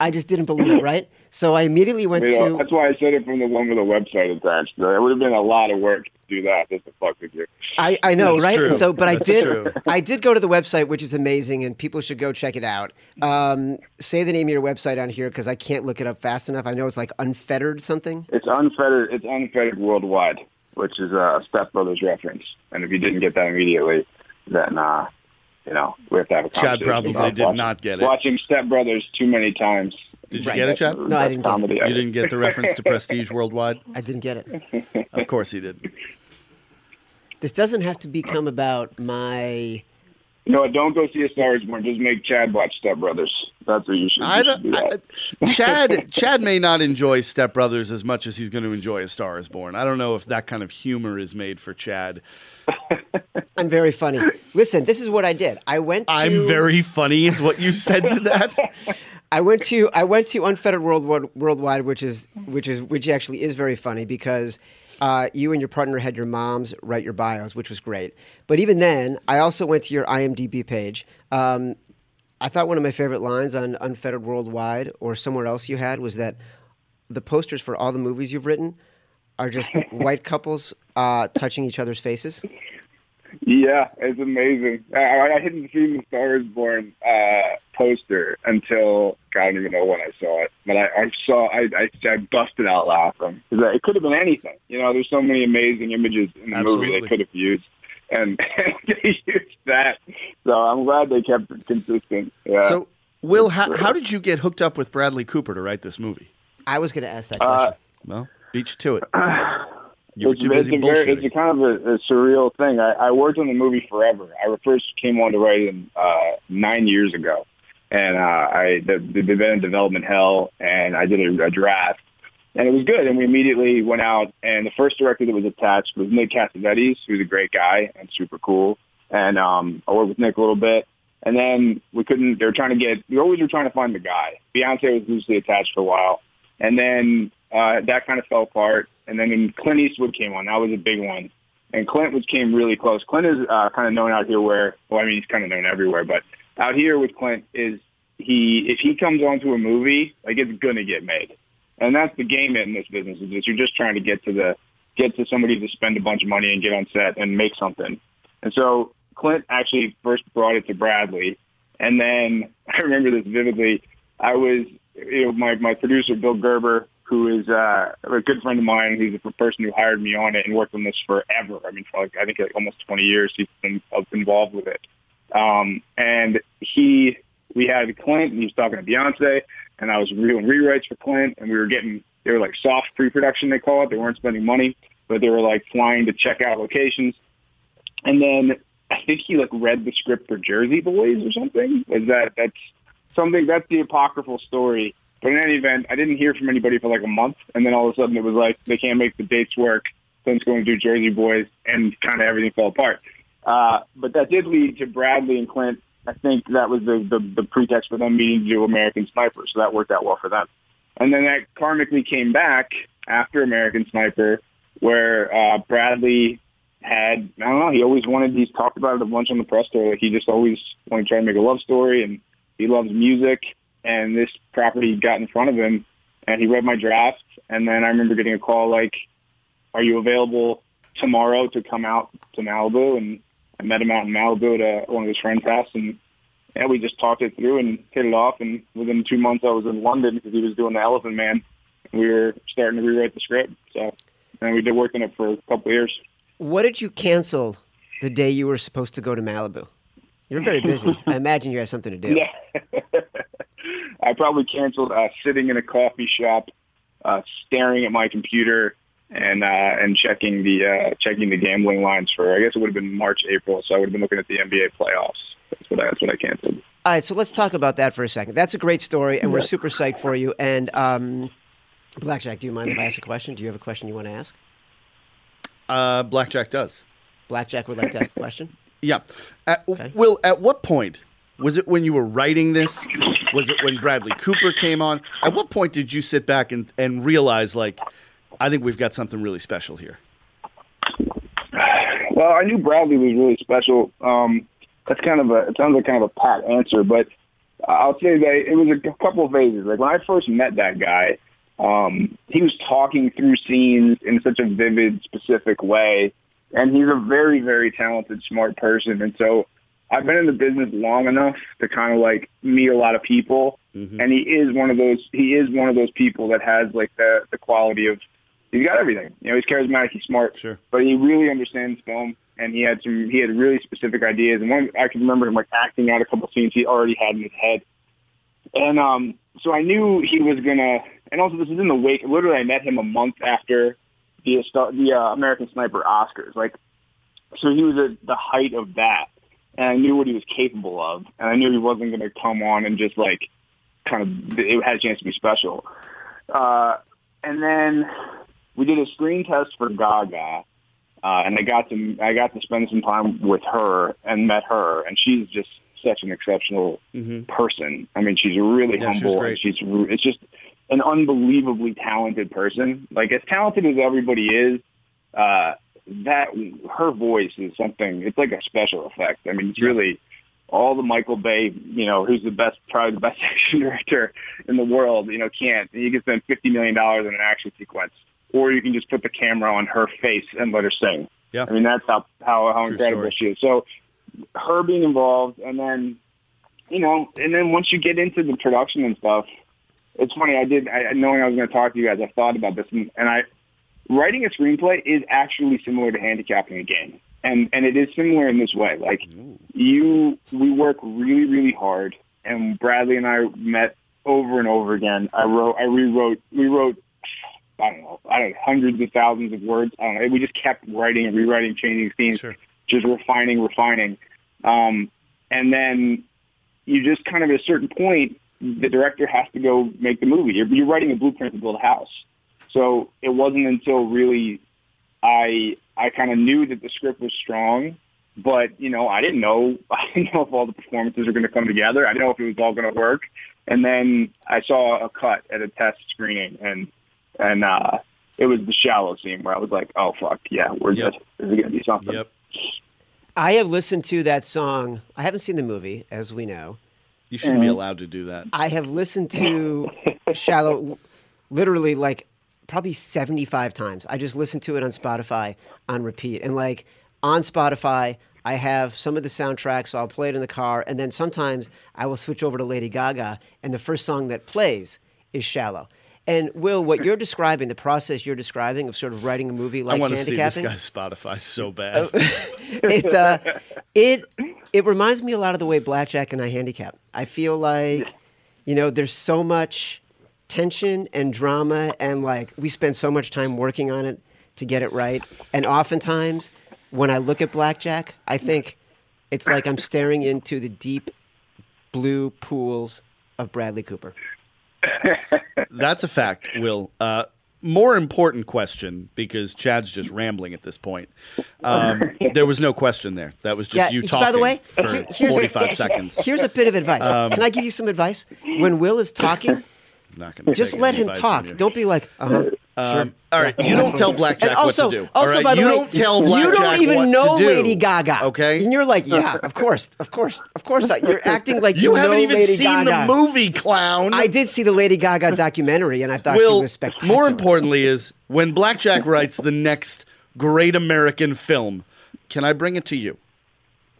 I just didn't believe it, right? So I immediately went You know, to. that's why I said it from the one with the website attached. It would have been a lot of work do that just to fuck with you. I, I know, That's right? true. And so, but I did. true. I did go to the website, which is amazing, and people should go check it out. Um, say the name of your website on here because I can't look it up fast enough. I know it's like unfettered something. It's unfettered. It's unfettered worldwide, which is a Step Brothers reference. And if you didn't get that immediately, then uh, you know we have to have a Chad conversation probably about did watching- not get it. Watching Step Brothers too many times. Did you Right. get it, Chad? No, I didn't get it. comedy You didn't get the reference to Prestige Worldwide? I didn't get it. Of course he did. This doesn't have to become about my. No. Don't go see a Star is Born. Just make Chad watch Step Brothers. That's what you should, I you should don't, do. I, Chad Chad may not enjoy Step Brothers as much as he's going to enjoy A Star Is Born. I don't know if that kind of humor is made for Chad. I'm very funny. Listen, this is what I did. I went. To, I'm very funny, is what you said to that. I went to I went to Unfettered World Worldwide, which is which is which actually is very funny because uh, you and your partner had your moms write your bios, which was great. But even then, I also went to your IMDb page. Um, I thought one of my favorite lines on Unfettered Worldwide or somewhere else you had was that the posters for all the movies you've written are just white couples uh, touching each other's faces. Yeah, it's amazing. I, I hadn't seen the Star is Born uh, poster until God, I don't even know when I saw it, but I, I saw I, I I busted out laughing 'Cause it could have been anything. You know, there's so many amazing images in the movie they could have used, and they used that. So I'm glad they kept it consistent. Yeah. So, Will, how, how did you get hooked up with Bradley Cooper to write this movie? I was going to ask that Uh, question. Well, beat you to it. You were it's, too it's busy a very, it's a kind of a, a surreal thing. I, I worked on the movie forever. I first came on to write it uh, nine years ago, and uh, I the, the, they've been in development hell, and I did a, a draft, and it was good. And we immediately went out, and the first director that was attached was Nick Cassavetes, who's a great guy and super cool. And um, I worked with Nick a little bit, and then we couldn't. They were trying to get. We always were trying to find the guy. Beyonce was loosely attached for a while, and then uh, that kind of fell apart. And then when Clint Eastwood came on, that was a big one. And Clint was came really close. Clint is uh, kind of known out here where, well, I mean, he's kind of known everywhere, but out here with Clint is he, if he comes onto a movie, like it's gonna get made. And that's the game in this business is that you're just trying to get to the, get to somebody to spend a bunch of money and get on set and make something. And so Clint actually first brought it to Bradley. And then I remember this vividly. I was, you know, my, my producer, Bill Gerber, who is uh, a good friend of mine. He's the person who hired me on it and worked on this forever. I mean, for like, I think like almost 20 years he's been uh, involved with it. Um, and he, we had Clint, and he was talking to Beyonce, and I was doing rewrites for Clint, and we were getting, they were like soft pre-production, they call it. They weren't spending money, but they were like flying to check out locations. And then I think he like read the script for Jersey Boys or something. Is that that's something that's the apocryphal story. But in any event, I didn't hear from anybody for like a month, and then all of a sudden it was like they can't make the dates work. Clint's going to do Jersey Boys, and kind of everything fell apart. Uh, but that did lead to Bradley and Clint. I think that was the, the the pretext for them meeting to do American Sniper, so that worked out well for them. And then that karmically came back after American Sniper, where uh, Bradley had I don't know. He always wanted. He's talked about it a bunch on the press tour. Like he just always wanted to try to make a love story, and he loves music. And this property got in front of him, and he read my draft. And then I remember getting a call like, "Are you available tomorrow to come out to Malibu?" And I met him out in Malibu at one of his friends' house, and yeah, we just talked it through and hit it off. And within two months, I was in London because he was doing the Elephant Man. We were starting to rewrite the script, so and we did work on it for a couple of years. What did you cancel the day you were supposed to go to Malibu? You're very busy. I imagine you had something to do. Yeah. I probably canceled uh, sitting in a coffee shop, uh, staring at my computer and uh, and checking the uh, checking the gambling lines for. I guess it would have been March, April, so I would have been looking at the NBA playoffs. That's what I, that's what I canceled. All right, so let's talk about that for a second. That's a great story, and we're super psyched for you. And um, Blackjack, do you mind if I ask a question? Do you have a question you want to ask? Uh, Blackjack does. Blackjack would like to ask a question. Yeah. At, Will, at what point was it when you were writing this? Was it when Bradley Cooper came on? At what point did you sit back and, and realize, like, I think we've got something really special here? Well, I knew Bradley was really special. Um, that's kind of a it sounds like kind of a pat answer, but I'll say that it was a couple of phases. Like when I first met that guy, um, he was talking through scenes in such a vivid, specific way, and he's a very, very talented, smart person. And so I've been in the business long enough to kind of like meet a lot of people, Mm-hmm. and he is one of those. He is one of those people that has like the the quality of he's got everything. You know, he's charismatic, he's smart, Sure. but he really understands film, and he had some. He had really specific ideas, and one I can remember him like acting out a couple scenes he already had in his head, and um, so I knew he was gonna. And also, this is in the wake. Literally, I met him a month after the the uh, American Sniper Oscars. Like, so he was at the height of that, and I knew what he was capable of, and I knew he wasn't going to come on and just like kind of it had a chance to be special. Uh, and then we did a screen test for Gaga, uh, and I got to I got to spend some time with her and met her, and she's just such an exceptional person. I mean, she's really Mm-hmm. Yeah, humble, and she's it's just an unbelievably talented person. Like as talented as everybody is, uh, that her voice is something. It's like a special effect. I mean, it's really all the Michael Bay, you know, who's the best, probably the best action director in the world, you know, can't. You can spend fifty million dollars in an action sequence, or you can just put the camera on her face and let her sing. Yeah. I mean, that's how how, how True incredible story. she is. So, her being involved, and then, you know, and then once you get into the production and stuff, it's funny. I did, I, knowing I was going to talk to you guys, I thought about this, and, and I writing a screenplay is actually similar to handicapping a game, and and it is similar in this way. Like you, we work really, really hard, and Bradley and I met over and over again. I wrote, I rewrote, we wrote. I don't know. I don't know, hundreds of thousands of words. I don't know. We just kept writing and rewriting, changing scenes, Sure. just refining, refining. Um, and then you just kind of at a certain point, the director has to go make the movie. You're, you're writing a blueprint to build a house. So it wasn't until really I I kind of knew that the script was strong, but you know I didn't know I didn't know if all the performances were going to come together. I didn't know if it was all going to work. And then I saw a cut at a test screening, and and uh, it was the shallow scene where I was like, oh fuck yeah, we're Yep. good. This is it going to be something. Yep. I have listened to that song. I haven't seen the movie, as we know. You shouldn't be allowed to do that. I have listened to Shallow literally like probably 75 times. I just listened to it on Spotify on repeat. And like on Spotify, I have some of the soundtracks, so I'll play it in the car. And then sometimes I will switch over to Lady Gaga, and the first song that plays is Shallow. And Will, what you're describing, the process you're describing of sort of writing a movie like I want to see this guy's Spotify so bad. it uh, it it reminds me a lot of the way Blackjack and I handicap. I feel like, you know, there's so much tension and drama, and like we spend so much time working on it to get it right. And oftentimes, when I look at Blackjack, I think it's like I'm staring into the deep blue pools of Bradley Cooper. That's a fact, Will. Uh, more important question because Chad's just rambling at this point. Um, there was no question there. That was just Yeah, you talking by the way, for here's- 45 seconds. Here's a bit of advice. Um, Can I give you some advice? When Will is talking, Not just let him talk. Don't be like, uh huh. Um, all right, you don't tell Blackjack also, what to do. also all right? by the you way, don't tell Blackjack you Blackjack don't even what know do, Lady Gaga. Okay, and you're like, yeah, of course, of course, of course. You're acting like you, you haven't know even Lady seen Gaga. the movie, clown. I did see the Lady Gaga documentary, and I thought she was spectacular. more importantly, is when Blackjack writes the next great American film. Can I bring it to you?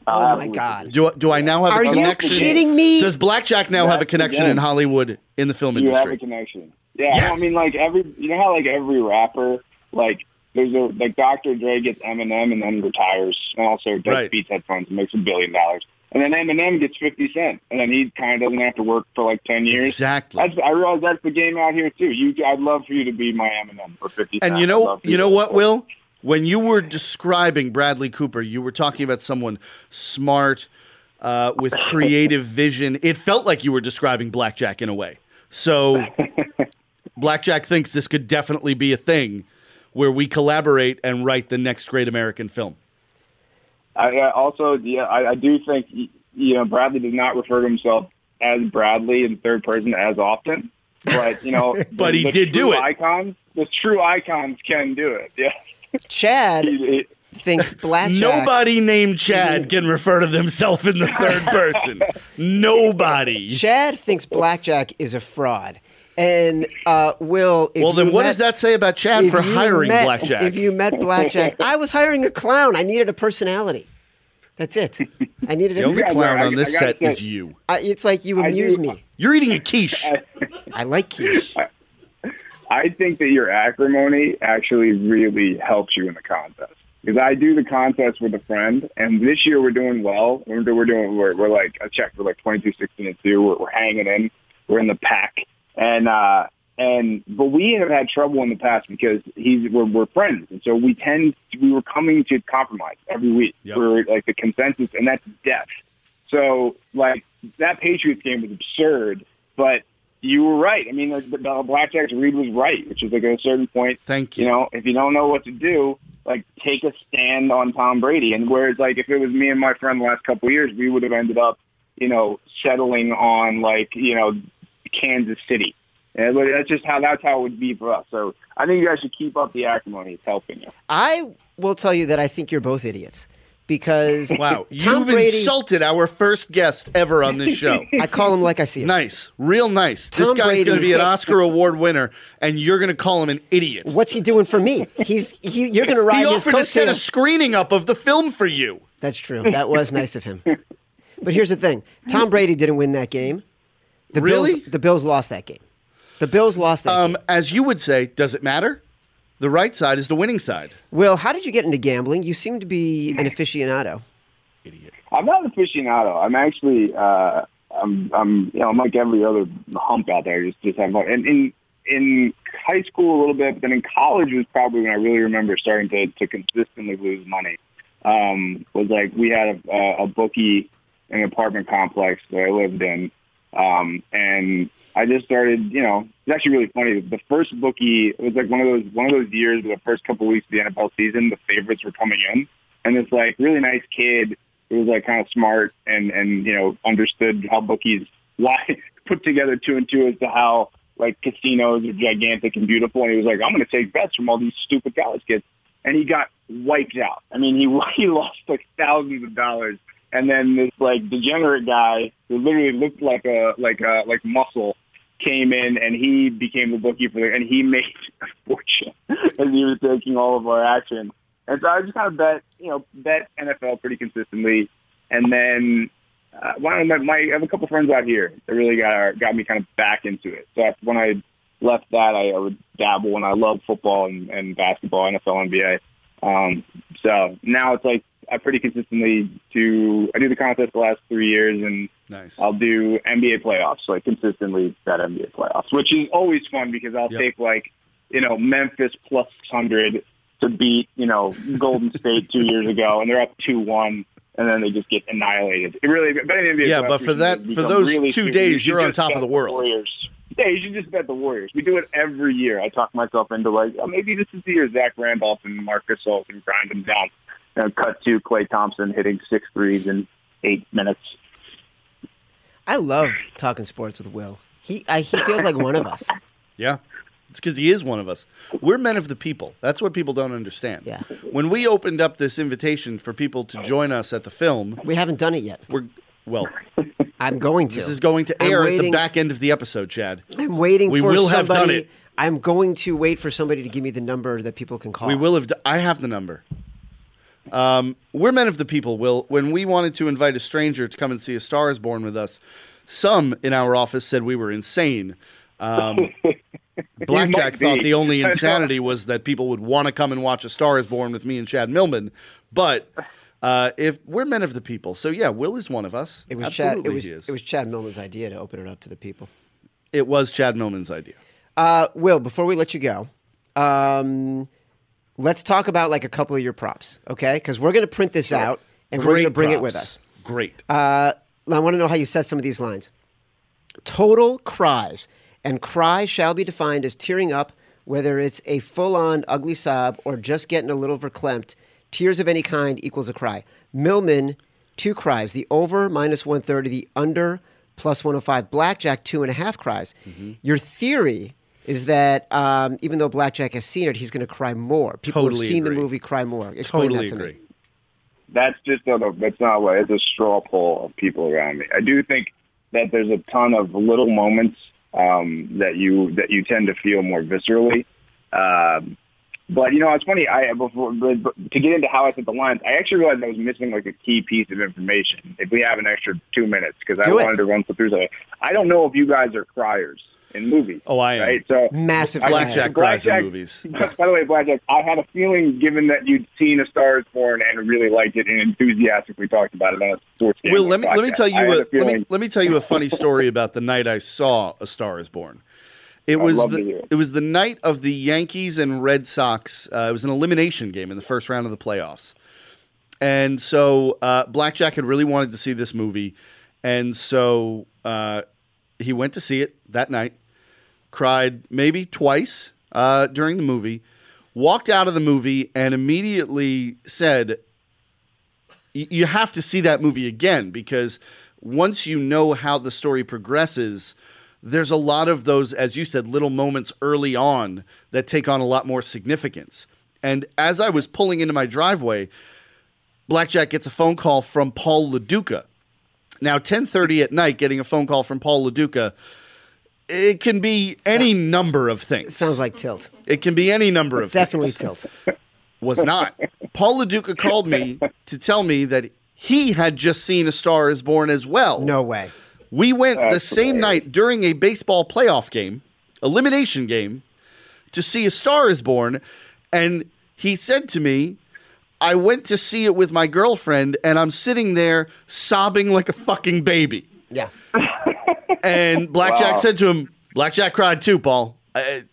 oh my god, Do, do I now have Are a you connection? kidding me? Does Blackjack now have a connection again. in Hollywood in the film You have a industry? connection. Yeah, Yes. I mean, like every, you know how like every rapper, like there's a like Dr. Dre gets Eminem and then retires, and also does Right. Beats headphones and makes a billion dollars. And then Eminem gets 50 Cent, and then he kind of doesn't have to work for like 10 years. Exactly. That's, I realize that's the game out here too. You, I'd love for you to be my Eminem for 50 Cent. And you know, you know what, Will? When you were describing Bradley Cooper, you were talking about someone smart, uh, with creative vision. It felt like you were describing Blackjack in a way. So, Blackjack thinks this could definitely be a thing where we collaborate and write the next great American film. I, I also, yeah, I, I do think you know Bradley does not refer to himself as Bradley in third person as often, but you know, But the- he the did do it. Icons, the true icons can do it. Yeah, Chad He- he- thinks blackjack. Nobody named Chad can refer to themselves in the third person. Nobody. Chad thinks blackjack is a fraud. And uh, Will, if Well, then you what met- does that say about Chad for hiring met- Blackjack? If you met Blackjack, I was hiring a clown. I needed a personality. That's it. I needed the a. only clown are- on this I gotta set say- is you. I, it's like you amuse do- me. You're eating a quiche. I like quiche. I think that your acrimony actually really helps you in the contest. Because I do the contest with a friend, and this year we're doing well. We're, we're doing we're, we're like I checked we're like 22, 16, and two. We're, we're hanging in. We're in the pack, and uh, and but we have had trouble in the past because he's we're, we're friends, and so we tend we were coming to compromise every week Yep. for like the consensus, and that's death. So like that Patriots game was absurd, but you were right. I mean, like, the, the Blackjack's read was right, which is like at a certain point, Thank you. you know, if you don't know what to do, like take a stand on Tom Brady. And whereas like if it was me and my friend the last couple of years, we would have ended up, you know, settling on like, you know, Kansas City. And that's just how that's how it would be for us. So I think you guys should keep up the acrimony. It's helping you. I will tell you that I think you're both idiots because Wow, Tom you've Brady. insulted our first guest ever on this show. I call him like I see him. nice, real nice. this guy's going to be an Oscar award winner, and you're going to call him an idiot. What's he doing for me? He's he. You're going to ride He his offered to set a screening up of the film for you. That's true. That was nice of him. But here's the thing: Tom Brady didn't win that game. The Really? Bills, the Bills lost that game. The Bills lost that Um, game. as you would say, does it matter? The right side is the winning side. Will, how did you get into gambling? You seem to be an aficionado. Idiot. I'm not an aficionado. I'm actually, uh, I'm, I'm, you know, I'm like every other hump out there. Just, just have fun. And in in high school a little bit, but then in college was probably when I really remember starting to to consistently lose money. Um, was like we had a, a, a bookie in an apartment complex that I lived in, um, and I just started. You know, it's actually really funny. The first bookie it was like one of those one of those years the first couple of weeks of the NFL season, the favorites were coming in, and this like really nice kid who was like kind of smart and and you know understood how bookies why put together two and two as to how like casinos are gigantic and beautiful, and he was like, I'm going to take bets from all these stupid college kids, and he got wiped out. I mean, he he lost like thousands of dollars, and then this like degenerate guy who literally looked like a like a like muscle came in and he became the bookie for the, and he made a fortune as he was taking all of our action. And so I just kind of bet, you know, bet NFL pretty consistently. And then uh, one of my, I have a couple friends out here that really got got me kind of back into it. So when I left that, I, I would dabble, and I love football and, and basketball, NFL, NBA. Um, so now it's like I pretty consistently do. I do the contest the last three years, and Nice. I'll do NBA playoffs, like consistently bet NBA playoffs, which is always fun because I'll Yep. take like, you know, Memphis plus 600 to beat, you know, Golden State two years ago, and they're up 2-1, and then they just get annihilated. It really, NBA Yeah, but for that- for those really two days, you you're on top of the world. Warriors. Yeah, you should just bet the Warriors. We do it every year. I talk myself into like, oh, maybe this is the year Zach Randolph and Marcus Gasol can grind them down. You know, cut to Clay Thompson hitting six threes in eight minutes. I love talking sports with Will. He I, he feels like one of us. Yeah. It's because he is one of us. We're men of the people. That's what people don't understand. Yeah. When we opened up this invitation for people to join us at the film, We haven't done it yet. we're well. I'm going to. This is going to I'm air at the back end of the episode, Chad. I'm waiting We for will have done it. I'm going to wait for somebody to give me the number that people can call. We will have. d- I have the number. Um, we're men of the people. Will when we wanted to invite a stranger to come and see A Star Is Born with us, some in our office said we were insane. Um, Blackjack thought the only insanity was that people would want to come and watch A Star Is Born with me and Chad Millman. But uh, if we're men of the people, so yeah, Will is one of us. It was Chad. It was he is. it was Chad Millman's idea to open it up to the people. It was Chad Millman's idea. Uh, Will, before we let you go, um, let's talk about like a couple of your props, okay? Because we're going to print this out and we're going to bring it with us. Great. Uh, I want to know how you said some of these lines. Total cries, and cry shall be defined as tearing up, whether it's a full-on ugly sob or just getting a little verklempt. Tears of any kind equals a cry. Millman, two cries. The over minus one thirty. The under plus one hundred five. Blackjack two and a half cries. Mm-hmm. Your theory is that um, even though Blackjack has seen it, he's going to cry more. People Totally who've seen agree. the movie cry more. Explain totally that to agree. me. that's just not a, that's not what it's a straw poll of people around me. I do think that there's a ton of little moments um, that you that you tend to feel more viscerally. Um, but you know, it's funny. I before but, but to get into how I said the lines, I actually realized I was missing like a key piece of information. If we have an extra two minutes, because I Do it. wanted to run through something. I don't know if you guys are criers in movies. Oh, I am. Right. So Massive Blackjack cries in Blackjack- movies. By the way, Blackjack, I had a feeling, given that you'd seen A Star Is Born and really liked it and enthusiastically talked about it on a sports game. Will, like let me let me tell you I a, a let me let me tell you a funny story about the night I saw A Star Is Born. It was the, it. it was the night of the Yankees and Red Sox. Uh, it was an elimination game in the first round of the playoffs, and so uh, Blackjack had really wanted to see this movie, and so uh, he went to see it that night. Cried maybe twice uh, during the movie. Walked out of the movie and immediately said, you have to see that movie again because once you know how the story progresses, there's a lot of those, as you said, little moments early on that take on a lot more significance. And as I was pulling into my driveway, Blackjack gets a phone call from Paul Lo Duca. Now, 10:30 at night, getting a phone call from Paul Lo Duca, it can be any number of things. Sounds like tilt. it can be any number of things. Definitely things tilt. was not. Paul Lo Duca called me to tell me that he had just seen A Star Is Born as well. No way. We went the same hilarious. night during a baseball playoff game, elimination game, to see A Star Is Born, and he said to me, "I went to see it with my girlfriend, and I'm sitting there sobbing like a fucking baby." Yeah. And Blackjack Wow. said to him, "Blackjack cried too, Paul." I,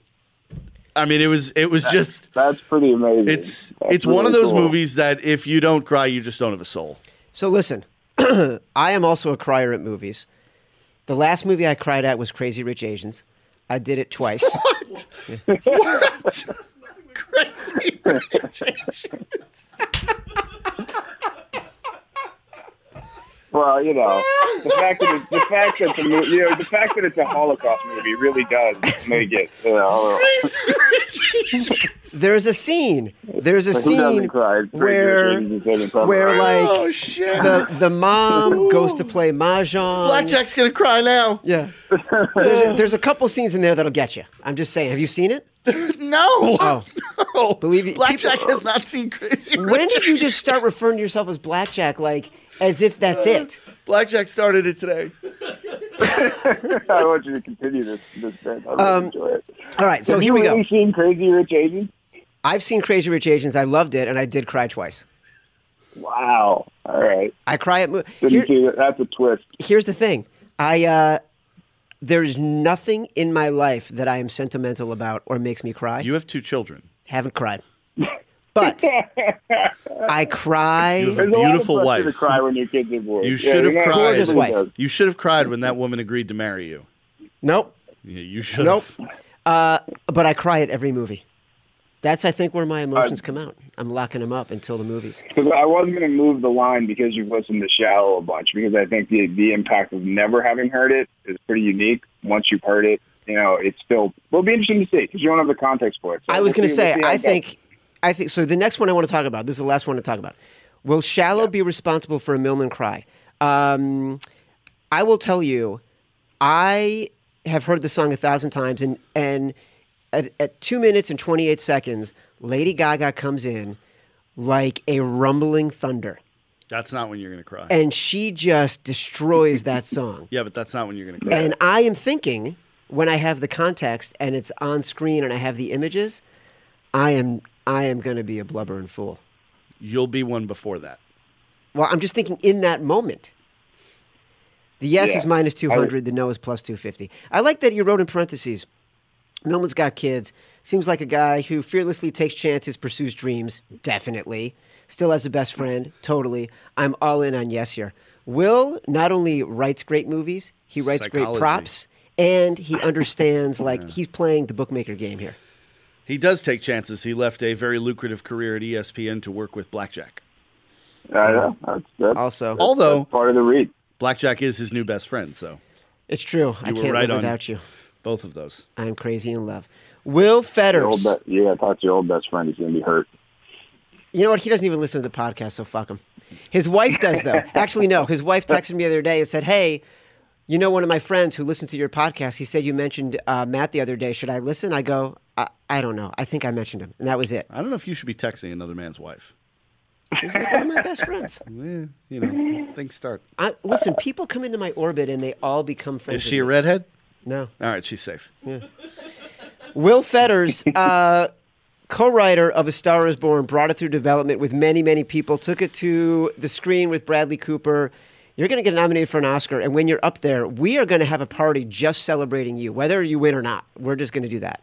I mean, it was it was just That's pretty amazing. it's That's it's one of those cool. movies that if you don't cry, you just don't have a soul. So listen, I am also a crier at movies. The last movie I cried at was Crazy Rich Asians. I did it twice. What? Crazy. Well, you know, the fact that it's, the fact that the mo- you know the fact that it's a Holocaust movie really does make it. You know, There's a scene. There's a scene doesn't cry? Crazy where Rich Asians doesn't cry. where like oh the the mom goes to play mahjong. Blackjack's gonna cry now. Yeah. There's, there's a couple scenes in there that'll get you. I'm just saying. Have you seen it? No, Oh. no. Believe you- Blackjack people- has not seen Crazy. When Rich did you just start referring to yourself as Blackjack, like as if that's it? Blackjack started it today. I want you to continue this this bit. I really Um, enjoy it. All right, so Have here you we go. really seen Crazy Rich Asians? I've seen Crazy Rich Asians. I loved it, and I did cry twice. Wow. All right. I cry at mo- Didn't Here, see that. That's a twist. here's the thing. I uh, there's nothing in my life that I am sentimental about or makes me cry. You have two children. Haven't cried, but I cry. You have a a beautiful pressure wife. to cry when your kids are born. You Yeah, should have cried. Gorgeous wife. You should have cried when that woman agreed to marry you. Nope, Yeah, You should nope. have. Uh, but I cry at every movie. That's I think where my emotions come out. I'm locking them up until the movies. Because I wasn't going to move the line because you've listened to Shallow a bunch because I think the the impact of never having heard it is pretty unique. Once you've heard it, you know, it's still will be interesting to see because you don't have the context for it. So I was we'll going to say, I it goes. think, I think. So the next one I want to talk about. This is the last one to talk about. Will Shallow be responsible for a Millman cry? Um, I will tell you, I have heard the song a thousand times, and and at, at two minutes and twenty eight seconds, Lady Gaga comes in like a rumbling thunder, That's not when you're going to cry. and she just destroys that song. yeah, but that's not when you're going to cry. And I am thinking when I have the context and it's on screen and I have the images, I am I am going to be a blubbering fool. You'll be one before that. Well, I'm just thinking in that moment. The yes Yeah. is minus 200, the no is plus 250. I like that you wrote in parentheses Millman's got kids. Seems like a guy who fearlessly takes chances, pursues dreams. Definitely. Still has a best friend. Totally. I'm all in on yes here. Will not only writes great movies, he writes great props, and he understands, like, he's playing the bookmaker game here. He does take chances. He left a very lucrative career at ESPN to work with Blackjack. I know. That's, that's, Also, Although that's part of the read. Blackjack is his new best friend, so it's true. I You were can't right live without you. both of those. I'm crazy in love. Will Your old Fetters. be- you got to talk to your old best friend. He's going to be hurt. You know what? He doesn't even listen to the podcast, so fuck him. His wife does, though. Actually, no. His wife texted me the other day and said, "Hey, you know one of my friends who listened to your podcast. He said you mentioned uh, Matt the other day. Should I listen?" I go, I, "I don't know. I think I mentioned him, and that was it." I don't know if you should be texting another man's wife. She's like one of my best friends. Eh, you know, things start. I, listen, people come into my orbit and they all become friends. Is with she a me. redhead? No. All right, she's safe. Yeah. Will Fetters, uh, co-writer of A Star Is Born, brought it through development with many, many people. Took it to the screen with Bradley Cooper. You're going to get nominated for an Oscar, and when you're up there, we are going to have a party just celebrating you, whether you win or not. We're just going to do that.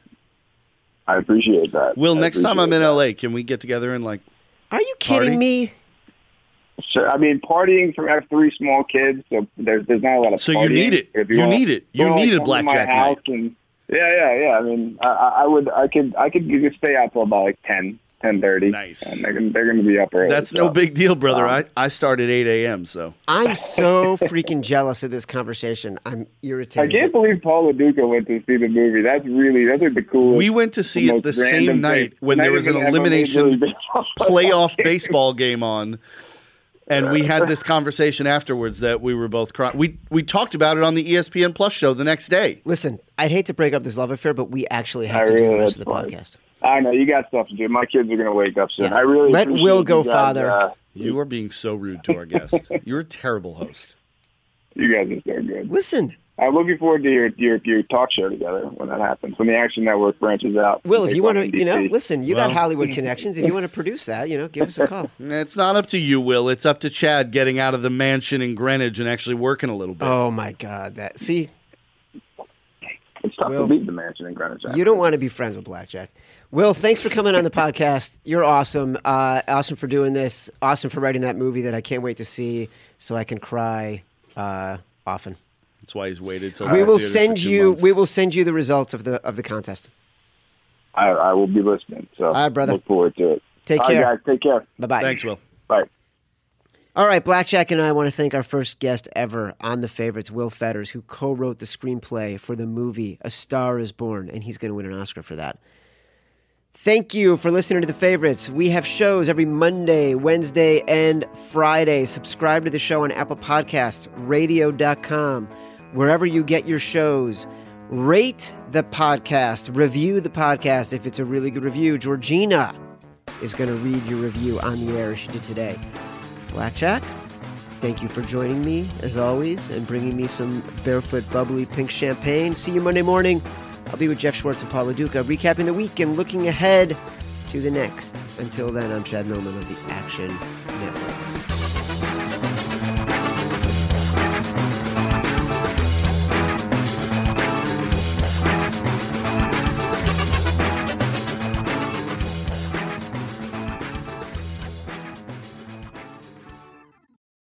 I appreciate that. Will, I next time I'm in appreciate LA, can we get together and like? Are you kidding Party? me? that. Sure. I mean, partying from I have three small kids, so there's there's not a lot of. So you need it. If You wanna- need it. You wanna, need a come to blackjack night. and yeah, yeah, yeah. I mean, I, I I would, I could, I could you could stay out till about like ten, ten thirty. Nice. And they're gonna, they're going to be up early. That's no big deal, brother. Um, I I start at 8 a.m. So I'm so freaking jealous of this conversation. I'm irritated. I can't believe Paul Lo Duca went to see the movie. That's really that's like the coolest. we went to see it the same night thing. when Not there was an even ever made elimination playoff baseball game on. And we had this conversation afterwards that we were both crying. We we talked about it on the ESPN Plus show the next day. Listen, I'd hate to break up this love affair, but we actually have I to do the rest of the that's fine. podcast. I know you got stuff to do. My kids are going to wake up soon. Yeah. I really Let appreciate Will go, guys, father. Uh, You are being so rude to our guest. You're a terrible host. you guys are so good. Listen, I'm looking forward to your your, your talk show together when that happens. When the Action Network branches out. Will, if you want to, you know, listen, you Well- got Hollywood connections. If you want to produce that, you know, give us a call. It's not up to you, Will. It's up to Chad getting out of the mansion in Greenwich and actually working a little bit. Oh my God, that see, it's tough Will, to leave the mansion in Greenwich. you don't want to be friends with Blackjack. Will, thanks for coming on the podcast. You're awesome. Uh, awesome for doing this. Awesome for writing that movie that I can't wait to see, so I can cry uh, often. That's why he's waited till we will send you. months. We will send you the results of the of the contest. I, I will be listening. So All right, brother. look forward to it. Take All right, care. guys. Take care. Bye bye. Thanks, Will. Bye. All right, Blackjack and I want to thank our first guest ever on The Favorites, Will Fetters, who co wrote the screenplay for the movie A Star is Born, and he's going to win an Oscar for that. Thank you for listening to The Favorites. We have shows every Monday, Wednesday, and Friday. Subscribe to the show on Apple Podcasts, radio.com, wherever you get your shows. Rate the podcast, review the podcast if it's a really good review. Georgina is going to read your review on the air as she did today. Blackjack, thank you for joining me as always and bringing me some barefoot bubbly pink champagne. See you Monday morning. I'll be with Jeff Schwartz and Paul Lo Duca, recapping the week and looking ahead to the next. Until then, I'm Chad Millman of the Action Network.